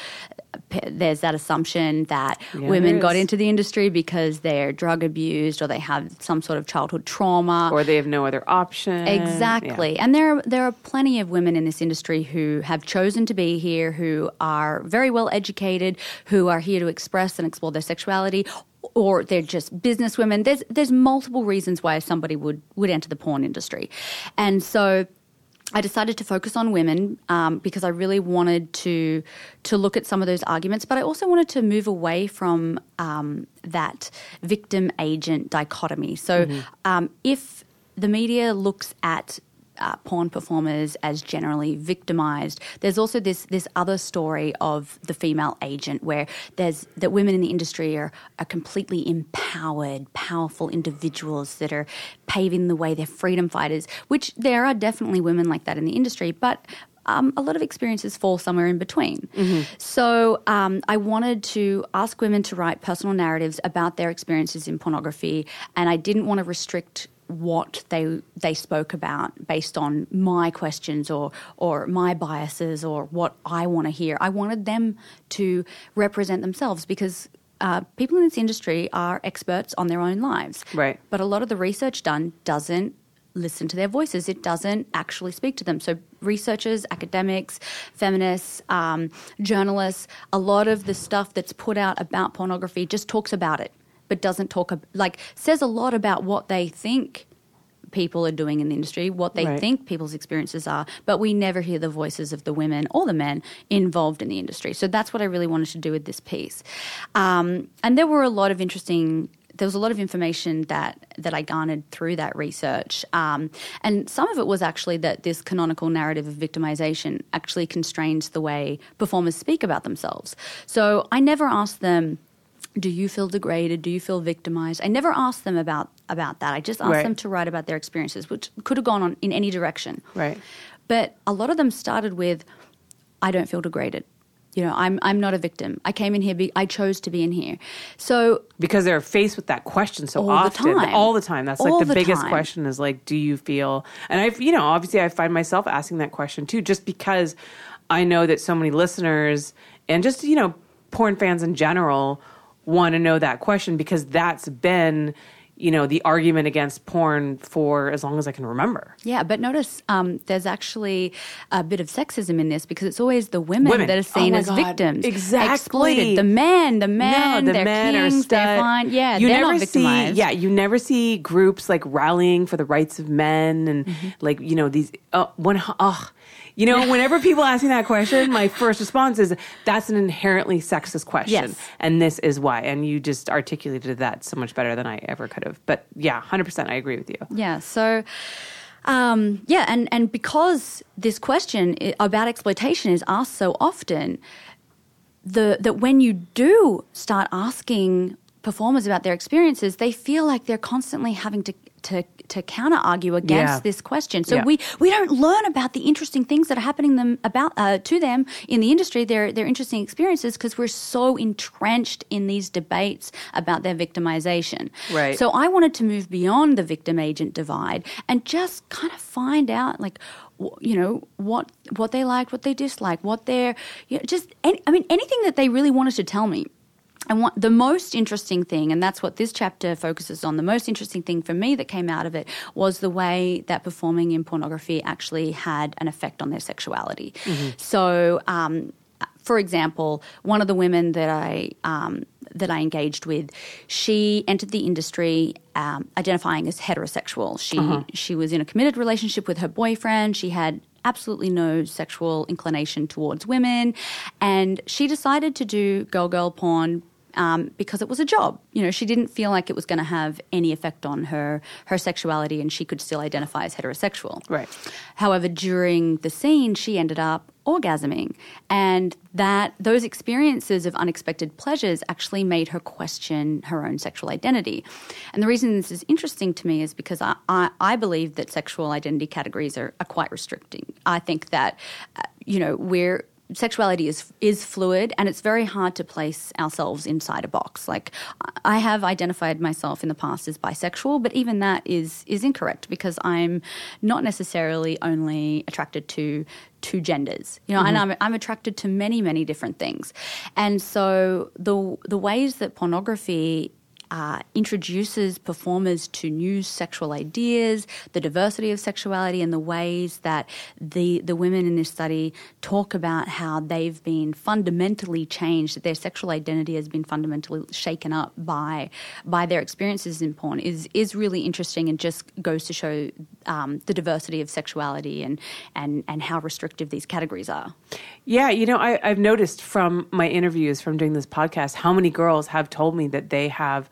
there's that assumption that yeah, women got into the industry because they're drug abused or they have some sort of childhood trauma or they have no other option. Exactly. Yeah. And there there are plenty of women in this industry who have chosen to be here who are very well educated, who are here to express and explore their sexuality or they're just business women. There's there's multiple reasons why somebody would would enter the porn industry, and so I decided to focus on women um, because I really wanted to to look at some of those arguments, but I also wanted to move away from um, that victim agent dichotomy. So, mm-hmm. um, if the media looks at uh, porn performers as generally victimized. There's also this this other story of the female agent where there's that women in the industry are, are completely empowered, powerful individuals that are paving the way. They're freedom fighters, which there are definitely women like that in the industry, but um, a lot of experiences fall somewhere in between. Mm-hmm. So um, I wanted to ask women to write personal narratives about their experiences in pornography, and I didn't want to restrict what they they spoke about based on my questions or or my biases or what I want to hear. I wanted them to represent themselves because uh, people in this industry are experts on their own lives. Right. But a lot of the research done doesn't listen to their voices. It doesn't actually speak to them. So researchers, academics, feminists, um, journalists, a lot of the stuff that's put out about pornography just talks about it but doesn't talk like says a lot about what they think people are doing in the industry, what they right. think people's experiences are, but we never hear the voices of the women or the men involved in the industry. So that's what I really wanted to do with this piece. Um, and there were a lot of interesting there was a lot of information that that I garnered through that research, um, and some of it was actually that this canonical narrative of victimization actually constrains the way performers speak about themselves. So I never asked them do you feel degraded? Do you feel victimized? I never asked them about about that. I just asked right. them to write about their experiences, which could have gone on in any direction. Right. But a lot of them started with, "I don't feel degraded." You know, I'm I'm not a victim. I came in here. Be, I chose to be in here. So because they're faced with that question so all often, the all the time. That's like the, the biggest time. question is like, do you feel? And i've you know, obviously, I find myself asking that question too, just because I know that so many listeners and just you know, porn fans in general want to know that question because that's been you know the argument against porn for as long as I can remember. Yeah, but notice um, there's actually a bit of sexism in this because it's always the women, women. that are seen oh as God. victims, exactly. exploited. The men, the men, no, the they're men kings, are they're fine. Yeah, you they're never not victimized. see. Yeah, you never see groups like rallying for the rights of men and mm-hmm. like you know these. Uh, one, oh, you know, whenever people ask me that question, my first response is that's an inherently sexist question. Yes. And this is why. And you just articulated that so much better than I ever could have. But yeah, 100% I agree with you. Yeah. So. Um, yeah, and, and because this question about exploitation is asked so often, the that when you do start asking performers about their experiences, they feel like they're constantly having to to to counter argue against yeah. this question. So yeah. we we don't learn about the interesting things that are happening them about uh, to them in the industry. Their their interesting experiences because we're so entrenched in these debates about their victimization. Right. So I wanted to move beyond the victim agent divide and just kind of find out like you know what what they liked, what they disliked, what they're you know, just any, I mean anything that they really wanted to tell me. And what, the most interesting thing, and that's what this chapter focuses on, the most interesting thing for me that came out of it was the way that performing in pornography actually had an effect on their sexuality. Mm-hmm. So, um, for example, one of the women that I um, that I engaged with, she entered the industry um, identifying as heterosexual. She uh-huh. she was in a committed relationship with her boyfriend. She had absolutely no sexual inclination towards women, and she decided to do girl girl porn um, because it was a job. You know, she didn't feel like it was going to have any effect on her her sexuality, and she could still identify as heterosexual. Right. However, during the scene, she ended up orgasming and that those experiences of unexpected pleasures actually made her question her own sexual identity and the reason this is interesting to me is because i, I, I believe that sexual identity categories are, are quite restricting i think that uh, you know we're sexuality is is fluid and it's very hard to place ourselves inside a box. Like i have identified myself in the past as bisexual but even that is is incorrect because i'm not necessarily only attracted to two genders. You know mm-hmm. and I'm, I'm attracted to many many different things. And so the the ways that pornography uh, introduces performers to new sexual ideas, the diversity of sexuality, and the ways that the the women in this study talk about how they've been fundamentally changed, that their sexual identity has been fundamentally shaken up by by their experiences in porn is is really interesting and just goes to show um, the diversity of sexuality and and and how restrictive these categories are. Yeah, you know, I, I've noticed from my interviews from doing this podcast how many girls have told me that they have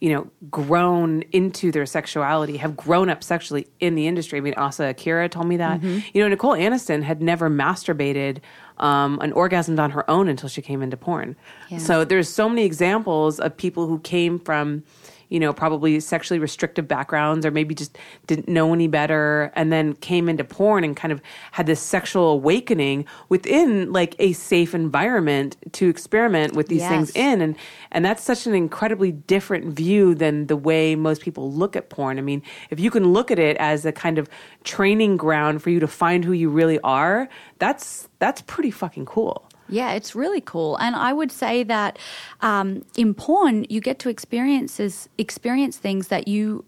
you know, grown into their sexuality, have grown up sexually in the industry. I mean, Asa Akira told me that. Mm-hmm. You know, Nicole Aniston had never masturbated um, an orgasm on her own until she came into porn. Yeah. So there's so many examples of people who came from you know, probably sexually restrictive backgrounds or maybe just didn't know any better and then came into porn and kind of had this sexual awakening within like a safe environment to experiment with these yes. things in and and that's such an incredibly different view than the way most people look at porn. I mean, if you can look at it as a kind of training ground for you to find who you really are, that's that's pretty fucking cool. Yeah, it's really cool. And I would say that um, in porn, you get to experiences experience things that you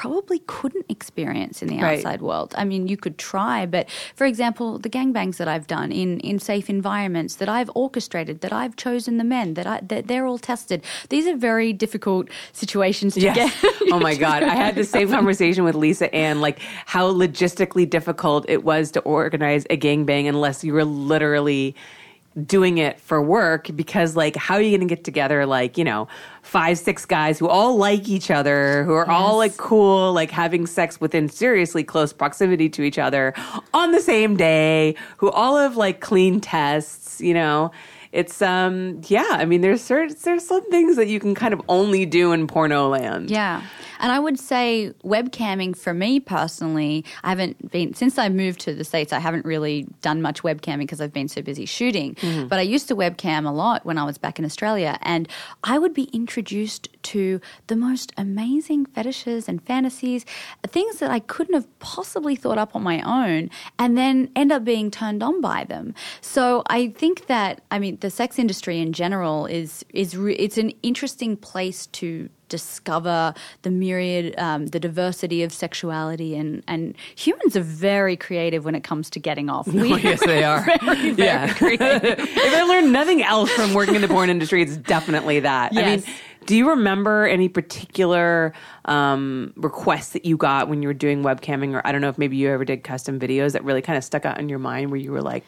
probably couldn't experience in the outside right. world. I mean, you could try, but for example, the gangbangs that I've done in, in safe environments that I've orchestrated, that I've chosen the men, that I that they're all tested. These are very difficult situations to yes. get. oh my god, I had the same conversation with Lisa Ann, like how logistically difficult it was to organize a gangbang unless you were literally doing it for work because like how are you going to get together like you know five six guys who all like each other who are yes. all like cool like having sex within seriously close proximity to each other on the same day who all have like clean tests you know? It's um yeah i mean there's certain there's some things that you can kind of only do in porno land. Yeah and I would say webcamming for me personally, I haven't been, since I moved to the States, I haven't really done much webcamming because I've been so busy shooting. Mm-hmm. But I used to webcam a lot when I was back in Australia. And I would be introduced to the most amazing fetishes and fantasies, things that I couldn't have possibly thought up on my own, and then end up being turned on by them. So I think that, I mean, the sex industry in general is, is, it's an interesting place to discover the myriad, um, the diversity of sexuality, and and humans are very creative when it comes to getting off. We, oh, yes, they are. Very, very yeah. if I learned nothing else from working in the porn industry, it's definitely that. Yes. I mean. Do you remember any particular um, requests that you got when you were doing webcamming, or I don't know if maybe you ever did custom videos that really kind of stuck out in your mind, where you were like,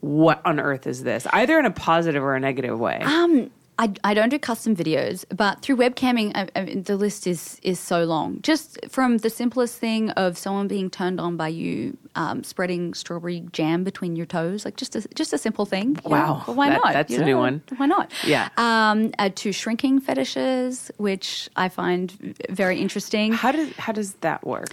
"What on earth is this?" Either in a positive or a negative way. Um, I, I don't do custom videos, but through webcamming, I, I mean, the list is is so long. Just from the simplest thing of someone being turned on by you um, spreading strawberry jam between your toes, like just a just a simple thing. Wow, well, why that, not? That's you a know? new one. Why not? Yeah. Um, uh, to shrinking fetishes, which I find very interesting. How does how does that work?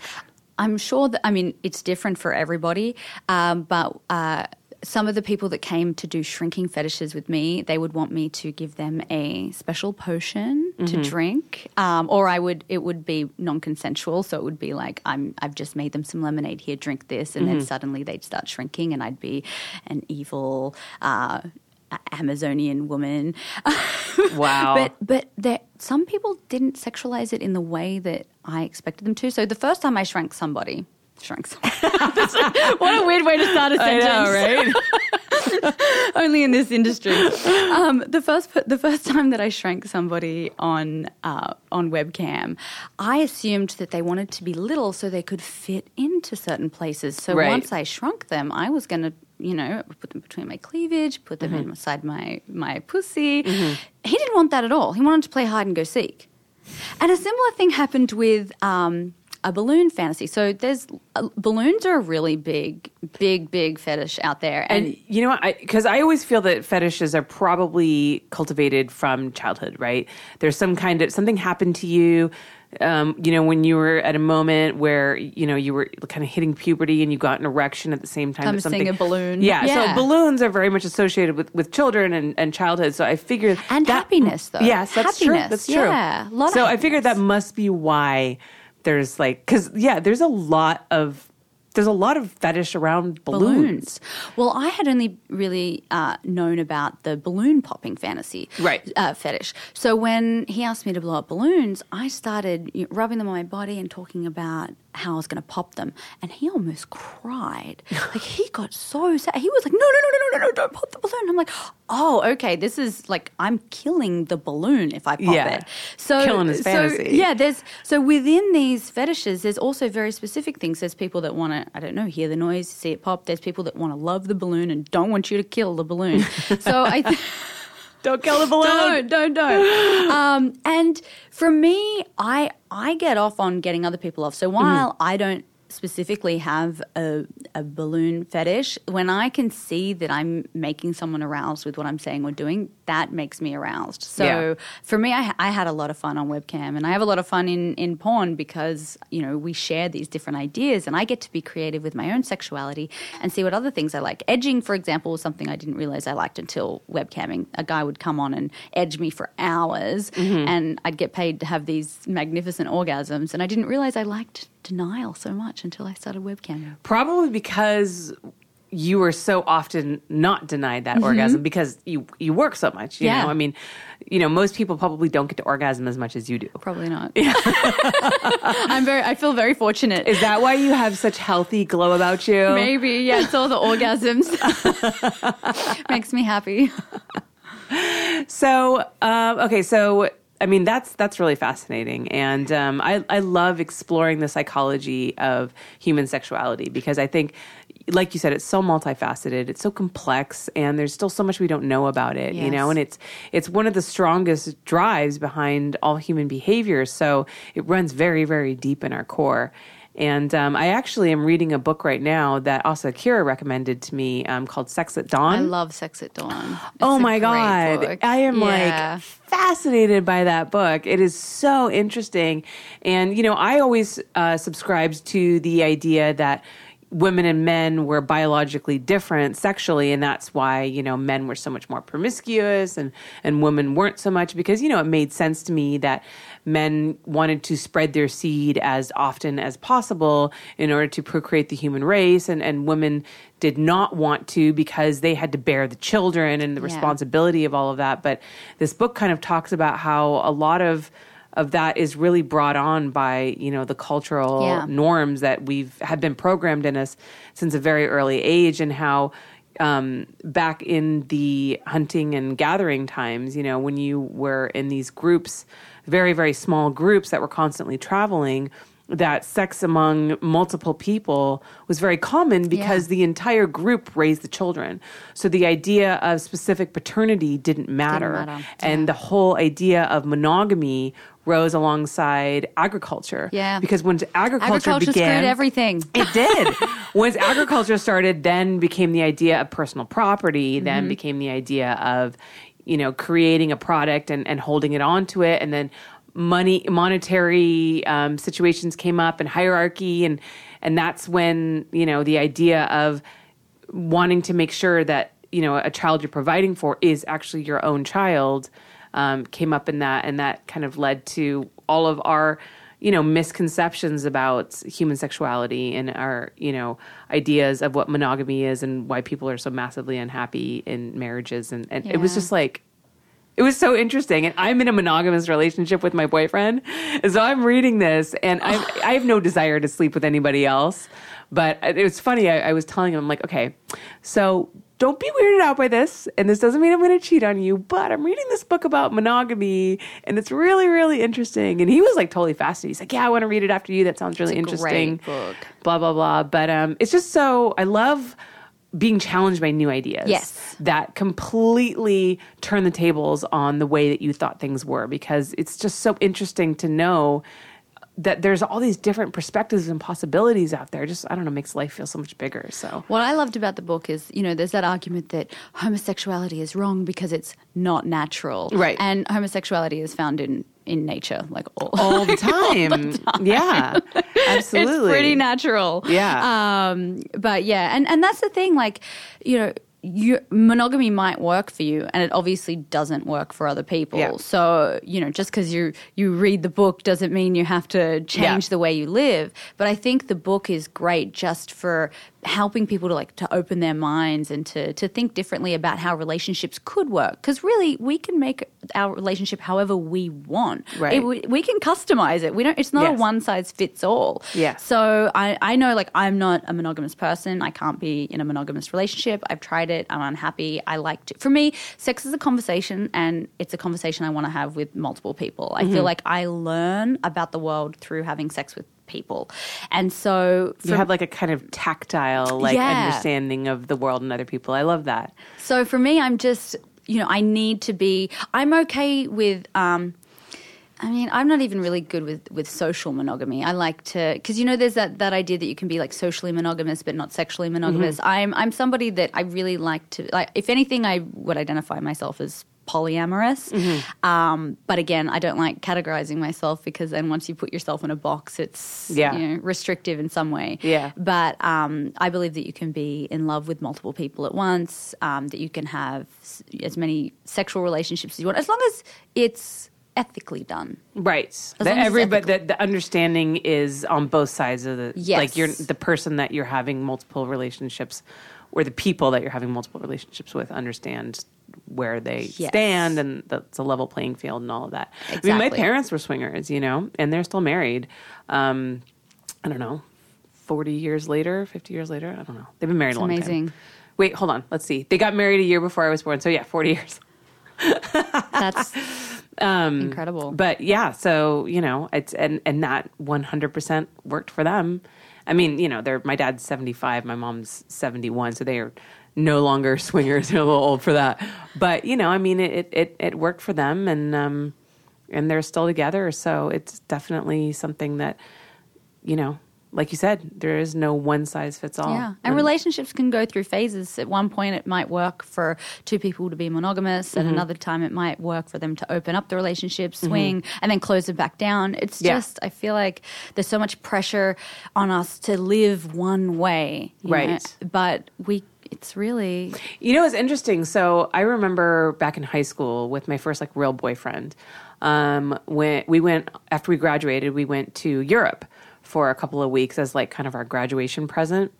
I'm sure that I mean it's different for everybody, um, but. Uh, some of the people that came to do shrinking fetishes with me, they would want me to give them a special potion mm-hmm. to drink, um, or I would it would be non-consensual, so it would be like I'm I've just made them some lemonade here, drink this, and mm-hmm. then suddenly they'd start shrinking, and I'd be an evil. Uh, Amazonian woman. Wow. but but there, some people didn't sexualize it in the way that I expected them to. So the first time I shrank somebody, shrinks. what a weird way to start a sentence, know, right? Only in this industry. Um, the first the first time that I shrank somebody on uh, on webcam, I assumed that they wanted to be little so they could fit into certain places. So right. once I shrunk them, I was going to you know, put them between my cleavage, put them mm-hmm. inside my my pussy. Mm-hmm. He didn't want that at all. He wanted to play hide and go seek. And a similar thing happened with um, a balloon fantasy. So there's uh, balloons are a really big, big, big fetish out there. And, and you know what? Because I, I, always feel that fetishes are probably cultivated from childhood, right? There's some kind of something happened to you. Um, you know, when you were at a moment where you know you were kind of hitting puberty and you got an erection at the same time. I'm something a balloon. Yeah, yeah, so balloons are very much associated with, with children and, and childhood. So I figured and that, happiness though. Yes, that's happiness. true. That's true. Yeah, so I figured that must be why there's like because yeah, there's a lot of there's a lot of fetish around balloons. balloons. Well, I had only really uh, known about the balloon popping fantasy, right? Uh, fetish. So when he asked me to blow up balloons, I started rubbing them on my body and talking about how I was going to pop them. And he almost cried. like he got so sad. He was like, no, no, no, no, no, no, don't pop the balloon. I'm like, oh, okay. This is like, I'm killing the balloon if I pop yeah. it. So, killing his fantasy. So, yeah, there's, so within these fetishes, there's also very specific things. There's people that want to, I don't know, hear the noise, see it pop. There's people that want to love the balloon and don't want you to kill the balloon. so I think. Don't kill the balloon. Don't, don't, don't. um, and for me, I I get off on getting other people off. So while mm-hmm. I don't specifically have a, a balloon fetish, when I can see that I'm making someone aroused with what I'm saying or doing, that makes me aroused. So yeah. for me, I, I, had a lot of fun on webcam, and I have a lot of fun in, in porn because you know we share these different ideas, and I get to be creative with my own sexuality and see what other things I like. Edging, for example, was something I didn't realize I liked until webcamming. A guy would come on and edge me for hours, mm-hmm. and I'd get paid to have these magnificent orgasms, and I didn't realize I liked denial so much until I started webcamming. Probably because you were so often not denied that mm-hmm. orgasm because you you work so much. You yeah. know, I mean, you know, most people probably don't get to orgasm as much as you do. Probably not. Yeah. I'm very. I feel very fortunate. Is that why you have such healthy glow about you? Maybe. Yeah. It's all the orgasms. Makes me happy. So, um, okay. So I mean, that's that's really fascinating, and um, I I love exploring the psychology of human sexuality because I think, like you said, it's so multifaceted, it's so complex, and there's still so much we don't know about it. Yes. You know, and it's it's one of the strongest drives behind all human behavior. So it runs very very deep in our core. And um, I actually am reading a book right now that Asa Akira recommended to me um, called Sex at Dawn. I love Sex at Dawn. It's oh my God. Book. I am yeah. like fascinated by that book. It is so interesting. And, you know, I always uh, subscribed to the idea that women and men were biologically different sexually and that's why you know men were so much more promiscuous and and women weren't so much because you know it made sense to me that men wanted to spread their seed as often as possible in order to procreate the human race, and, and women did not want to because they had to bear the children and the yeah. responsibility of all of that. But this book kind of talks about how a lot of of that is really brought on by you know the cultural yeah. norms that we've have been programmed in us since a very early age and how um, back in the hunting and gathering times you know when you were in these groups very, very small groups that were constantly traveling, that sex among multiple people was very common because yeah. the entire group raised the children. So the idea of specific paternity didn't matter. Didn't matter. And yeah. the whole idea of monogamy rose alongside agriculture. Yeah. Because once agriculture, agriculture began, everything. It did. once agriculture started, then became the idea of personal property, then mm-hmm. became the idea of, you know, creating a product and, and holding it onto it. And then money, monetary um, situations came up and hierarchy. And, and that's when, you know, the idea of wanting to make sure that, you know, a child you're providing for is actually your own child um, came up in that. And that kind of led to all of our, you know misconceptions about human sexuality and our you know ideas of what monogamy is and why people are so massively unhappy in marriages. And, and yeah. it was just like it was so interesting. And i'm in a monogamous relationship with my boyfriend. So i'm reading this and i i have no desire to sleep with anybody else. But it was funny. I, I was telling him i'm like okay so don't be weirded out by this. And this doesn't mean I'm going to cheat on you, but I'm reading this book about monogamy and it's really, really interesting. And he was like totally fascinated. He's like, yeah, I want to read it after you. That sounds really interesting. book. Blah, blah, blah. But um, it's just so, I love being challenged by new ideas. Yes. That completely turn the tables on the way that you thought things were because it's just so interesting to know that there's all these different perspectives and possibilities out there. Just I don't know, makes life feel so much bigger. So what I loved about the book is, you know, there's that argument that homosexuality is wrong because it's not natural, right? And homosexuality is found in in nature, like all, all, the, time. all the time. Yeah, absolutely. it's pretty natural. Yeah. Um, but yeah, and and that's the thing, like you know you, monogamy might work for you and it obviously doesn't work for other people yeah. so you know just because you you read the book doesn't mean you have to change yeah. the way you live but i think the book is great just for helping people to like to open their minds and to to think differently about how relationships could work. Because really we can make our relationship however we want. Right. it, we, we, can customize it. We don't it's not yes. a one size fits all. Yeah so i i know like i'm not a monogamous person. I can't be in a monogamous relationship. I've tried it. I'm unhappy. I like to for me sex is a conversation and it's a conversation i want to have with multiple people. I mm-hmm. feel like i learn about the world through having sex with people. And so for, you have like a kind of tactile like yeah. understanding of the world and other people. I love that. So for me I'm just you know, I need to be I'm okay with um I mean, I'm not even really good with, with social monogamy. I like to because you know there's that, that idea that you can be like socially monogamous but not sexually monogamous. Mm-hmm. I'm I'm somebody that I really like to like. If anything, I would identify myself as polyamorous. Mm-hmm. Um, but again, I don't like categorizing myself because then once you put yourself in a box, it's yeah. you know, restrictive in some way. Yeah. But um, I believe that you can be in love with multiple people at once, um, that you can have as many sexual relationships as you want, as long as it's ethically done. Right. That everybody that the understanding is on both sides of the yes. like you're the person that you're having multiple relationships or the people that you're having multiple relationships with understand where they yes. stand and that's a level playing field and all of that. Exactly. I mean, my parents were swingers, you know, and they're still married. Um, I don't know, 40 years later, 50 years later. I don't know. They've been married it's a long amazing. time. Wait, hold on. Let's see. They got married a year before I was born. So yeah, 40 years. That's um, incredible. But yeah, so, you know, it's, and, and that 100% worked for them. I mean, you know, they're, my dad's 75, my mom's 71. So they are no longer swingers. They're a little old for that. But you know, I mean, it it it worked for them, and um, and they're still together. So it's definitely something that you know. Like you said, there is no one size fits all. Yeah. And, relationships can go through phases. At one point, it might work for two people to be monogamous. At mm-hmm. another time, it might work for them to open up the relationship, mm-hmm. swing, mm-hmm. and then close it back down. It's yeah. just, I feel like there's so much pressure on us to live one way. Right. Know? But we it's really you know it's interesting. So i remember back in high school with my first like real boyfriend um, when we went after we graduated we went to europe for a couple of weeks as like kind of our graduation present.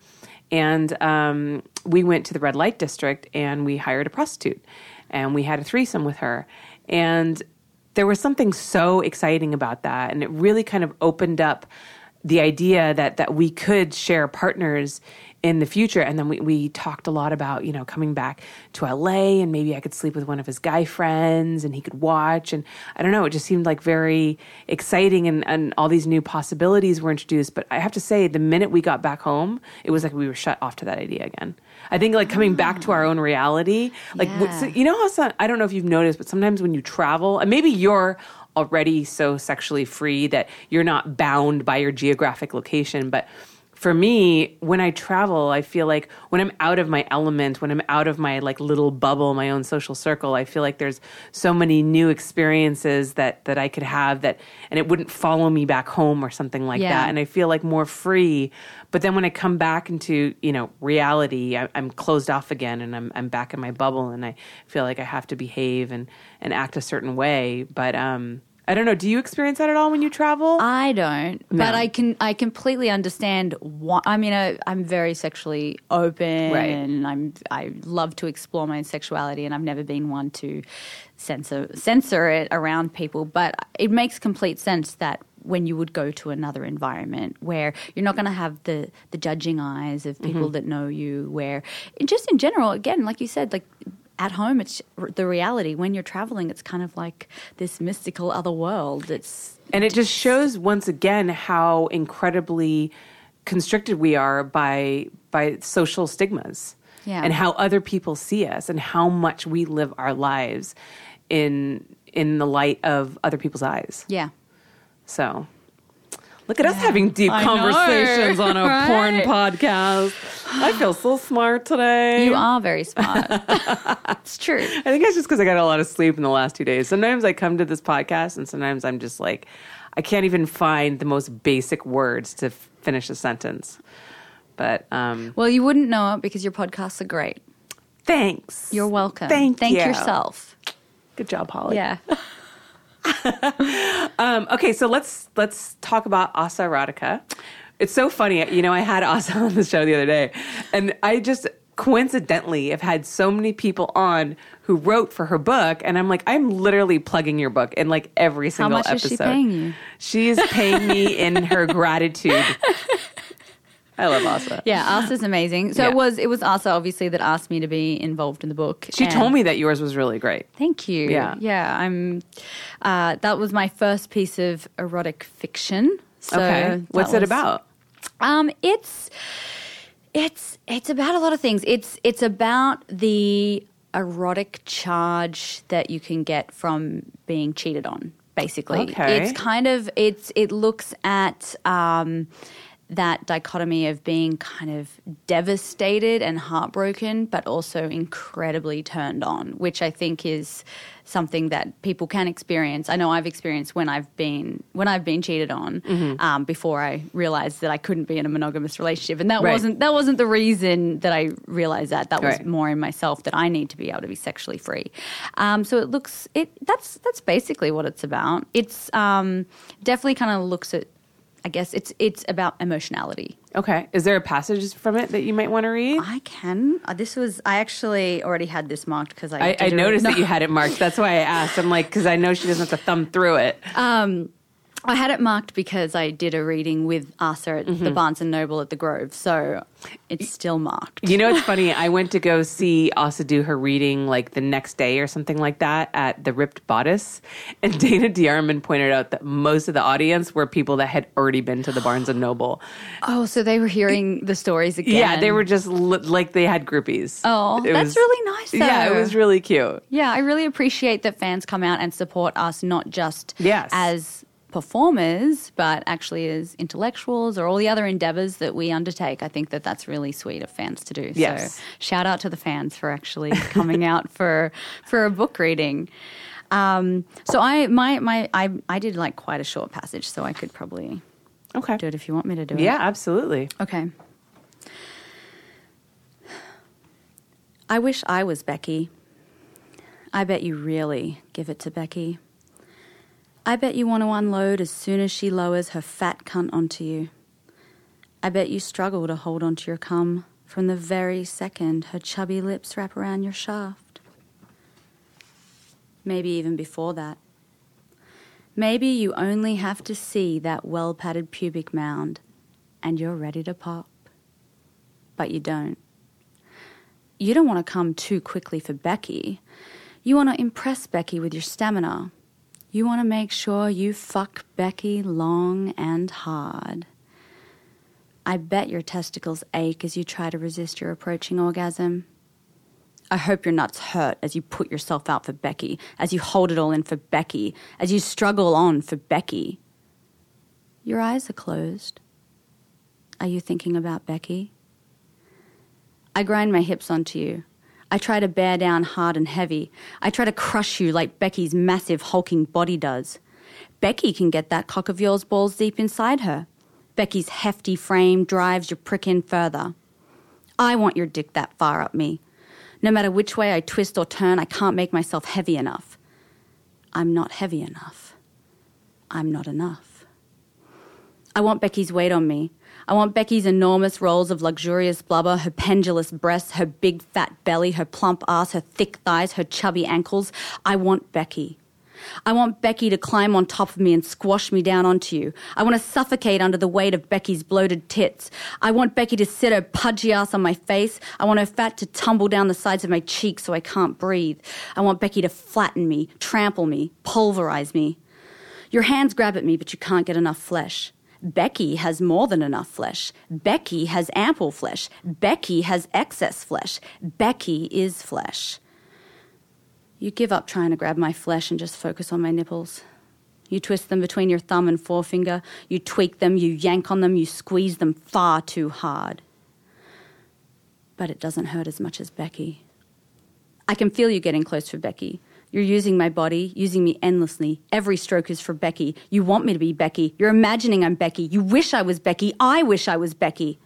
And um, we went to the red light district and we hired a prostitute and we had a threesome with her. And there was something so exciting about that. And it really kind of opened up the idea that that we could share partners in the future. And then we, we talked a lot about, you know, coming back to LA and maybe I could sleep with one of his guy friends and he could watch. And I don't know, it just seemed like very exciting and, and all these new possibilities were introduced. But I have to say, the minute we got back home, it was like we were shut off to that idea again. I think like coming back to our own reality, like, yeah. so, you know how, some, I don't know if you've noticed, but sometimes when you travel, and maybe you're already so sexually free that you're not bound by your geographic location, but for me, when I travel, I feel like when I'm out of my element, when I'm out of my like little bubble, my own social circle, I feel like there's so many new experiences that that I could have that and it wouldn't follow me back home or something like yeah. that. And I feel like more free. But then when I come back into, you know, reality, I, am closed off again and I'm I'm back in my bubble and I feel like I have to behave and, and act a certain way. But um I don't know. Do you experience that at all when you travel? I don't, no. but I can. I completely understand. Why, I mean, I, am very sexually open, right. and I'm. I love to explore my sexuality, and I've never been one to censor censor it around people. But it makes complete sense that when you would go to another environment where you're not going to have the the judging eyes of people mm-hmm. that know you, where just in general, again, like you said, like at home it's the reality. When you're traveling it's kind of like this mystical other world. It's and it just shows once again how incredibly constricted we are by by social stigmas yeah. and how other people see us and how much we live our lives in in the light of other people's eyes. Yeah. So Look at yeah. us having deep I conversations know, on a right? porn podcast. I feel so smart today. You are very smart. it's true. I think it's just because I got a lot of sleep in the last two days. Sometimes I come to this podcast and sometimes I'm just like, I can't even find the most basic words to f- finish a sentence. But um, well, you wouldn't know it because your podcasts are great. Thanks. You're welcome. Thank, Thank you. yourself. Good job, Holly. Yeah. um, okay, so let's let's talk about Asa Erotica. It's so funny, you know. I had Asa on the show the other day, and I just coincidentally have had so many people on who wrote for her book, and I'm like, I'm literally plugging your book in like every single episode. How much episode. is she paying you? She's paying me in her gratitude I love Asa. Yeah, Asa's amazing. So yeah. it was it was Asa obviously that asked me to be involved in the book. She told me that yours was really great. Thank you. Yeah, yeah. I'm. Uh, that was my first piece of erotic fiction. So okay, what's was, it about? Um, it's it's it's about a lot of things. It's it's about the erotic charge that you can get from being cheated on. Basically, okay. it's kind of it's it looks at. Um, that dichotomy of being kind of devastated and heartbroken, but also incredibly turned on, which I think is something that people can experience. I know I've experienced when I've been when I've been cheated on mm-hmm. um, before I realized that I couldn't be in a monogamous relationship, and that right. wasn't that wasn't the reason that I realized that. That was right. more in myself that I need to be able to be sexually free. Um, so it looks it that's that's basically what it's about. It's um, definitely kind of looks at I guess it's it's about emotionality. Okay. Is there a passage from it that you might want to read? I can. Uh, this was I actually already had this marked because I I, I noticed that you had it marked. That's why I asked. I'm like because I know she doesn't have to thumb through it. Um, I had it marked because I did a reading with Asa at mm-hmm. the Barnes and Noble at the Grove, so it's still marked. You know, it's funny. I went to go see Asa do her reading like the next day or something like that at the Ripped Bodice, and Dana DeArmond pointed out that most of the audience were people that had already been to the Barnes and Noble. Oh, so they were hearing the stories again. Yeah, they were just li- like they had groupies. Oh, it that's was, really nice. Though. Yeah, it was really cute. Yeah, I really appreciate that fans come out and support us, not just yes. as performers, but actually as intellectuals or all the other endeavors that we undertake. I think that that's really sweet of fans to do. Yes. So shout out to the fans for actually coming out for for a book reading. Um, so I my my I I did like quite a short passage, so I could probably okay do it if you want me to do it. Yeah, absolutely. Okay. I wish I was Becky. I bet you really give it to Becky. I bet you want to unload as soon as she lowers her fat cunt onto you. I bet you struggle to hold onto your cum from the very second her chubby lips wrap around your shaft. Maybe even before that. Maybe you only have to see that well padded pubic mound and you're ready to pop. But you don't. You don't want to come too quickly for Becky. You want to impress Becky with your stamina you want to make sure you fuck Becky long and hard. I bet your testicles ache as you try to resist your approaching orgasm. I hope your nuts hurt as you put yourself out for Becky, as you hold it all in for Becky, as you struggle on for Becky. Your eyes are closed. Are you thinking about Becky? I grind my hips onto you. I try to bear down hard and heavy. I try to crush you like Becky's massive hulking body does. Becky can get that cock of yours balls deep inside her. Becky's hefty frame drives your prick in further. I want your dick that far up me. No matter which way I twist or turn, I can't make myself heavy enough. I'm not heavy enough. I'm not enough. I want Becky's weight on me. I want Becky's enormous rolls of luxurious blubber, her pendulous breasts, her big fat belly, her plump ass, her thick thighs, her chubby ankles. I want Becky. I want Becky to climb on top of me and squash me down onto you. I want to suffocate under the weight of Becky's bloated tits. I want Becky to sit her pudgy ass on my face. I want her fat to tumble down the sides of my cheeks so I can't breathe. I want Becky to flatten me, trample me, pulverize me. Your hands grab at me, but you can't get enough flesh. Becky has more than enough flesh. Becky has ample flesh. Becky has excess flesh. Becky is flesh. You give up trying to grab my flesh and just focus on my nipples. You twist them between your thumb and forefinger. You tweak them, you yank on them, you squeeze them far too hard. But it doesn't hurt as much as Becky. I can feel you getting close for Becky. You're using my body, using me endlessly. Every stroke is for Becky. You want me to be Becky. You're imagining I'm Becky. You wish I was Becky. I wish I was Becky.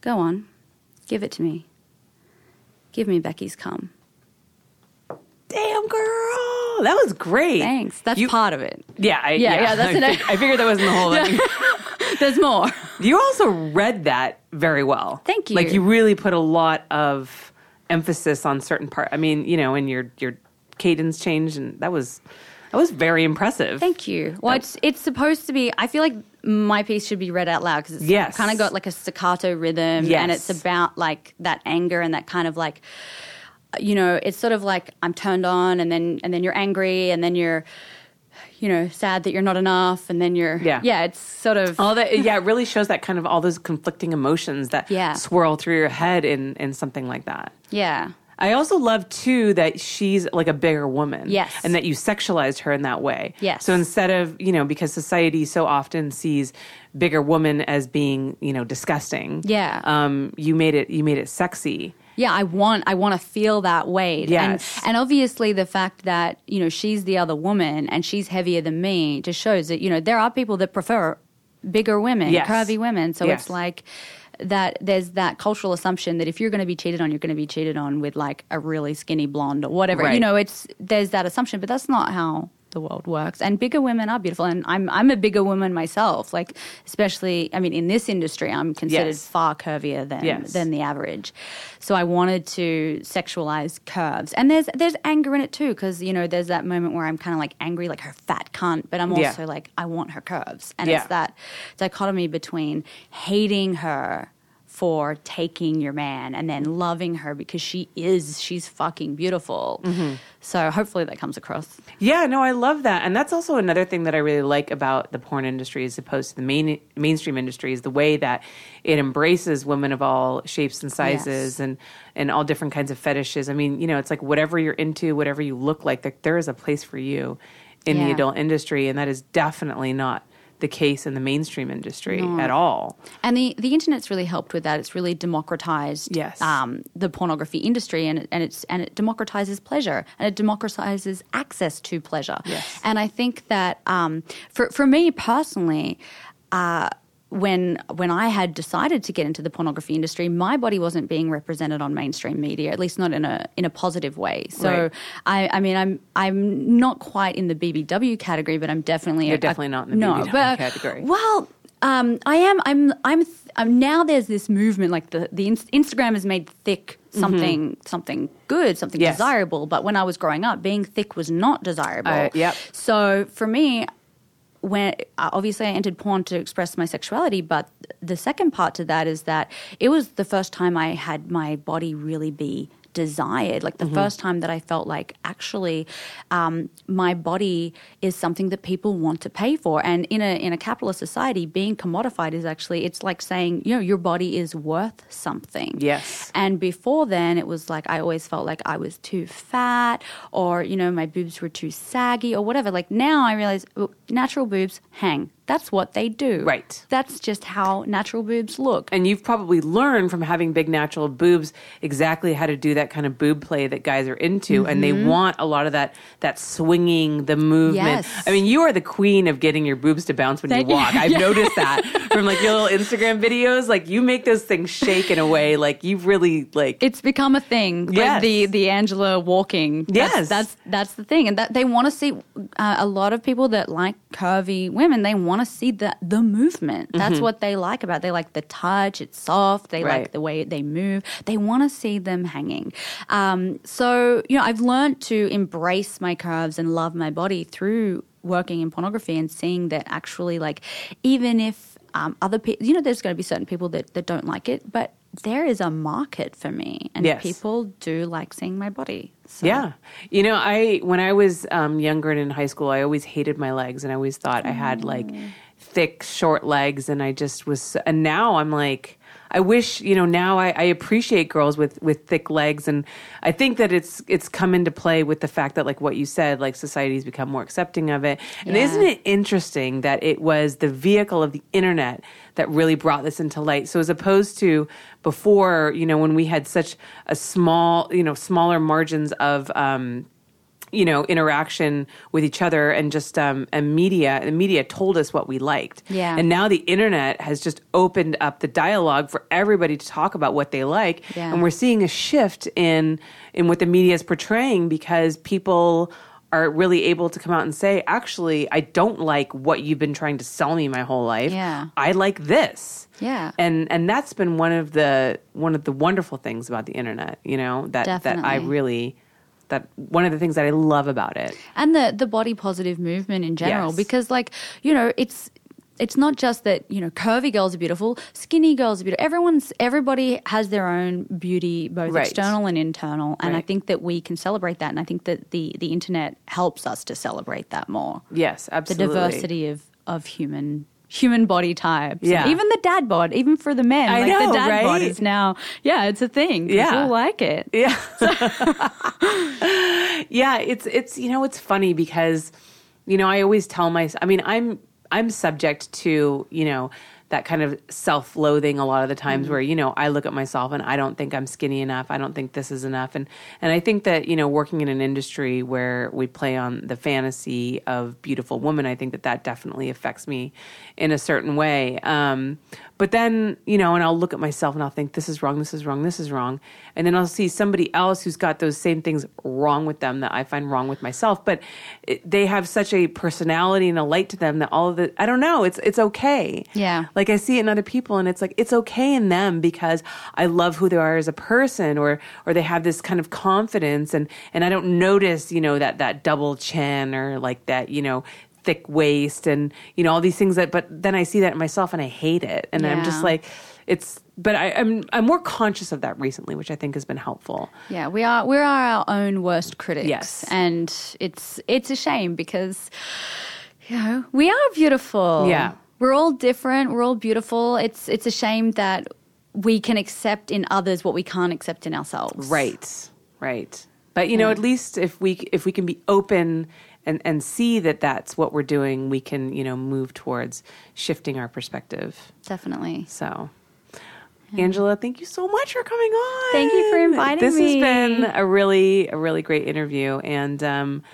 Go on. Give it to me. Give me Becky's cum. Damn, girl. That was great. Thanks. That's You- part of it. Yeah, I, Yeah, yeah, yeah, that's I, an- fig- I figured that wasn't the whole thing. There's more. You also read that very well. Thank you. Like you really put a lot of emphasis on certain part. I mean, you know, and your your cadence changed, and that was that was very impressive. Thank you. Well, it's it's supposed to be. I feel like my piece should be read out loud because it's Yes. kind of got like a staccato rhythm, Yes. and it's about like that anger and that kind of like, you know, it's sort of like I'm turned on, and then and then you're angry, and then you're, you know, sad that you're not enough, and then you're Yeah. yeah. It's sort of All that, yeah, it really shows that kind of all those conflicting emotions that Yeah. swirl through your head in in something like that. yeah. I also love too that she's like a bigger woman. Yes. And that you sexualized her in that way. Yes. So instead of, you know, because society so often sees bigger woman as being, you know, disgusting. Yeah. Um, you made it you made it sexy. Yeah, I want I want to feel that weight. Yes. And and obviously the fact that, you know, she's the other woman and she's heavier than me just shows that, you know, there are people that prefer bigger women, Yes. curvy women. So Yes. it's like that there's that cultural assumption that if you're going to be cheated on, you're going to be cheated on with like a really skinny blonde or whatever. Right. You know, it's there's that assumption, but that's not how the world works. And bigger women are beautiful, and I'm I'm a bigger woman myself. Like especially, I mean, in this industry, I'm considered Yes. far curvier than Yes. than the average. So I wanted to sexualize curves, and there's there's anger in it too, because you know there's that moment where I'm kind of like angry, like her fat cunt, but I'm Yeah. also like I want her curves, and Yeah. it's that dichotomy between hating her for taking your man and then loving her because she is she's fucking beautiful. Mm-hmm. So hopefully that comes across. Yeah, no, I love that, and that's also another thing that I really like about the porn industry, as opposed to the main mainstream industry, is the way that it embraces women of all shapes and sizes Yes. and and all different kinds of fetishes. I mean, you know, it's like whatever you're into, whatever you look like, there, there is a place for you in the adult industry, and that is definitely not the case in the mainstream industry at all. And the, the internet's really helped with that. It's really democratized Yes. um, the pornography industry, and it, and it's and it democratizes pleasure, and it democratizes access to pleasure. Yes. And I think that um, for for me personally. Uh, when when I had decided to get into the pornography industry, my body wasn't being represented on mainstream media, at least not in a in a positive way. So Right. I, I mean, I'm I'm not quite in the BBW category, but I'm definitely You're a- definitely not in the no, BBW but- category. Well, um, I am. I'm. I'm. Th- um, now there's this movement, like the the Inst- Instagram has made thick something something good, something Mm-hmm. Yes. desirable. But when I was growing up, being thick was not desirable. Uh, yep. So for me, when obviously I entered porn to express my sexuality, but the second part to that is that it was the first time I had my body really be desired. Like the Mm-hmm. first time that I felt like actually um, my body is something that people want to pay for. And in a in a capitalist society, being commodified is actually it's like saying you know your body is worth something. Yes. And before then, it was like I always felt like I was too fat, or you know my boobs were too saggy, or whatever. Like now, I realize oh, natural boobs hang. That's what they do. Right. That's just how natural boobs look. And you've probably learned from having big natural boobs exactly how to do that kind of boob play that guys are into, and they want a lot of that that swinging, the movement. Yes. I mean, you are the queen of getting your boobs to bounce when you walk. I've noticed that from like your little Instagram videos. Like you make those things shake in a way like you really like. it's become a thing. Like Yes. the the Angela walking. That's, Yes. that's that's the thing, and that they want to see uh, a lot of people that like curvy women. They want to see the the movement. That's what they like about. It. They like the touch. It's soft. They Right. like the way they move. They want to see them hanging. Um, so you know, I've learned to embrace my curves and love my body through working in pornography and seeing that actually, like, even if um, other people, you know, there's going to be certain people that, that don't like it, but there is a market for me, and Yes. people do like seeing my body. So. Yeah. You know, I when I was um, younger and in high school, I always hated my legs and I always thought I had like thick, short legs and I just was and now I'm like I wish, you know, now I, I, appreciate girls with, with thick legs. And I think that it's, it's come into play with the fact that, like what you said, like society's become more accepting of it. And yeah. isn't it interesting that it was the vehicle of the internet that really brought this into light? So as opposed to before, you know, when we had such a small, you know, smaller margins of, um, you know interaction with each other and just um, and media the media told us what we liked. Yeah. And now the internet has just opened up the dialogue for everybody to talk about what they like. Yeah. and we're seeing a shift in in what the media is portraying because people are really able to come out and say actually i don't like what you've been trying to sell me my whole life. Yeah. I like this. Yeah. And and that's been one of the one of the wonderful things about the internet you know that Definitely. that i really that one of the things that I love about it. And the the body positive movement in general yes. because like, you know, it's it's not just that you know curvy girls are beautiful skinny girls are beautiful everyone's everybody has their own beauty both right. external and internal and right. i think that we can celebrate that and i think that the the internet helps us to celebrate that more yes absolutely the diversity of of human human body types. Yeah. Even the dad bod, even for the men. I like know, the dad right? bod is now, yeah, it's a thing. Yeah. People like it. Yeah. yeah, it's it's you know, it's funny because you know, I always tell myself I mean, I'm I'm subject to, you know, that kind of self-loathing a lot of the times mm-hmm. where you know I look at myself and I don't think I'm skinny enough. I don't think this is enough. And and I think that you know working in an industry where we play on the fantasy of beautiful woman, I think that that definitely affects me in a certain way. Um, but then, you know, and I'll look at myself and I'll think, this is wrong, this is wrong, this is wrong. And then I'll see somebody else who's got those same things wrong with them that I find wrong with myself. But it, they have such a personality and a light to them that all of the, I don't know, it's, it's okay. Yeah. Like I see it in other people and it's like, it's okay in them because I love who they are as a person or, or they have this kind of confidence and, and I don't notice, you know, that, that double chin or like that, you know, thick waist and you know all these things that but then i see that in myself and i hate it. And yeah. i'm just like it's but I, am I'm, I'm more conscious of that recently which i think has been helpful. Yeah we are we are our own worst critics. Yes. And it's it's a shame because you know we are beautiful. Yeah we're all different we're all beautiful it's it's a shame that we can accept in others what we can't accept in ourselves right right but you know yeah. at least if we if we can be open and and see that that's what we're doing, we can you know move towards shifting our perspective. Definitely. So. Angela, thank you so much for coming on. Thank you for inviting this me. This has been a really, a really great interview, and um,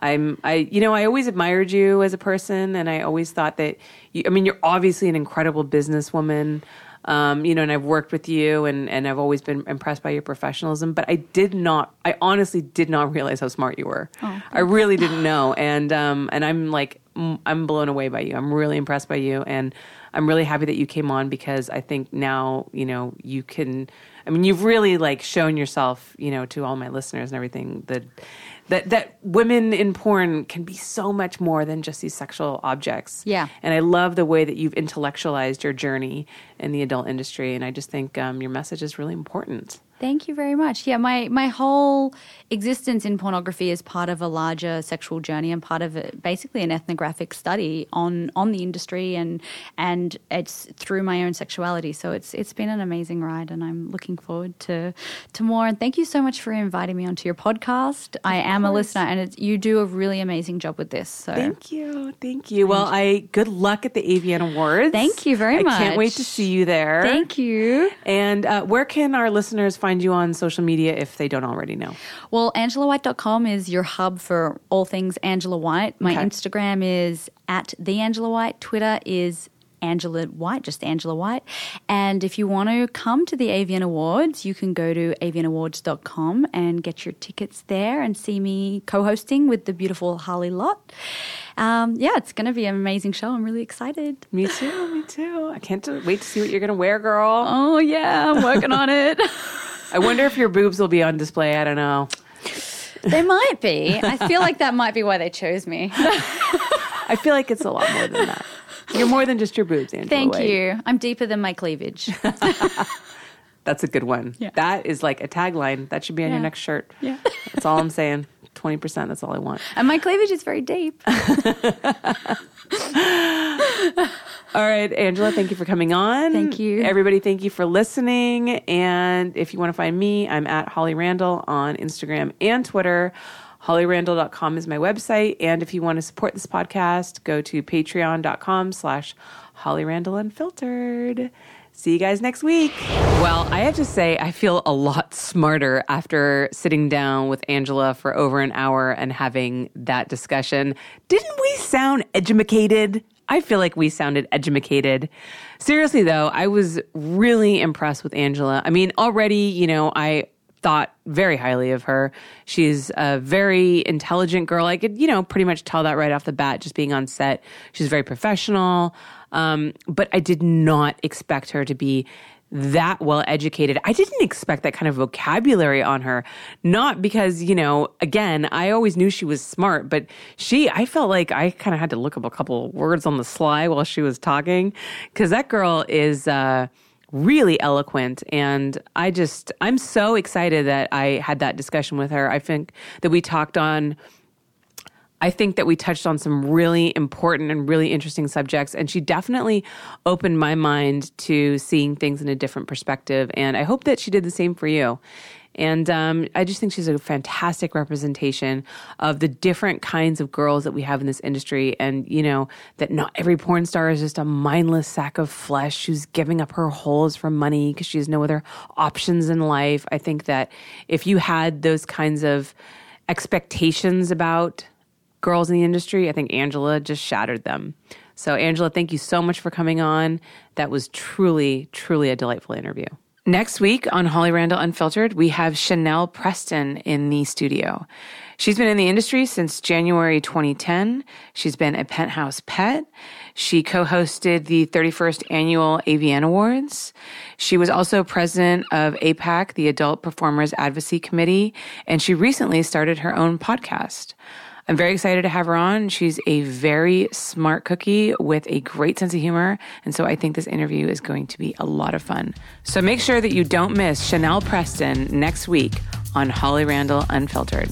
I'm, I, you know, I always admired you as a person, and I always thought that, you, I mean, you're obviously an incredible businesswoman. Um, you know, and I've worked with you and, and I've always been impressed by your professionalism, but I did not, I honestly did not realize how smart you were. Oh, I really didn't know. And, um, and I'm like, I'm blown away by you. I'm really impressed by you. And I'm really happy that you came on because I think now, you know, you can, I mean, you've really like shown yourself, you know, to all my listeners and everything that that that women in porn can be so much more than just these sexual objects. Yeah. And I love the way that you've intellectualized your journey in the adult industry, and I just think um, your message is really important. Thank you very much. Yeah, my, my whole existence in pornography is part of a larger sexual journey and part of a, basically an ethnographic study on on the industry and and it's through my own sexuality. So it's it's been an amazing ride and I'm looking forward to to more. And thank you so much for inviting me onto your podcast. Of I am course. a listener and you do a really amazing job with this. So thank you, thank you. Well, I good luck at the AVN Awards. Thank you very much. I can't wait to see you there. Thank you. And uh, where can our listeners find find you on social media if they don't already know? Well, angelawhite.com is your hub for all things Angela White. My okay. Instagram is at the Angela White. Twitter is Angela White, just Angela White. And if you want to come to the AVN Awards, you can go to avnawards.com and get your tickets there and see me co hosting with the beautiful Harley Lott. Um, yeah, it's going to be an amazing show. I'm really excited. Me too, me too. I can't wait to see what you're going to wear, girl. Oh, yeah, I'm working on it. I wonder if your boobs will be on display. I don't know. They might be. I feel like that might be why they chose me. I feel like it's a lot more than that. You're more than just your boobs, Angela. Thank White. you. I'm deeper than my cleavage. That's a good one. Yeah. That is like a tagline. That should be on yeah. your next shirt. Yeah. That's all I'm saying. 20%, that's all I want. And my cleavage is very deep. All right, Angela, thank you for coming on. Thank you. Everybody, thank you for listening. And if you want to find me, I'm at Holly Randall on Instagram and Twitter. HollyRandall.com is my website. And if you want to support this podcast, go to patreon.com slash Holly Randall Unfiltered. See you guys next week. Well, I have to say, I feel a lot smarter after sitting down with Angela for over an hour and having that discussion. Didn't we sound educated? I feel like we sounded educated. Seriously, though, I was really impressed with Angela. I mean, already, you know, I thought very highly of her. She's a very intelligent girl. I could, you know, pretty much tell that right off the bat just being on set. She's very professional. Um, but I did not expect her to be that well educated. I didn't expect that kind of vocabulary on her. Not because, you know, again, I always knew she was smart, but she, I felt like I kind of had to look up a couple words on the sly while she was talking because that girl is, uh, really eloquent and i just i'm so excited that i had that discussion with her i think that we talked on I think that we touched on some really important and really interesting subjects, and she definitely opened my mind to seeing things in a different perspective. And I hope that she did the same for you. And um, I just think she's a fantastic representation of the different kinds of girls that we have in this industry. And, you know, that not every porn star is just a mindless sack of flesh who's giving up her holes for money because she has no other options in life. I think that if you had those kinds of expectations about girls in the industry, I think Angela just shattered them. So, Angela, thank you so much for coming on. That was truly, truly a delightful interview. Next week on Holly Randall Unfiltered, we have Chanel Preston in the studio. She's been in the industry since January 2010. She's been a penthouse pet. She co-hosted the 31st annual AVN Awards. She was also president of APAC, the Adult Performers Advocacy Committee, and she recently started her own podcast. I'm very excited to have her on. She's a very smart cookie with a great sense of humor. And so I think this interview is going to be a lot of fun. So make sure that you don't miss Chanel Preston next week on Holly Randall Unfiltered.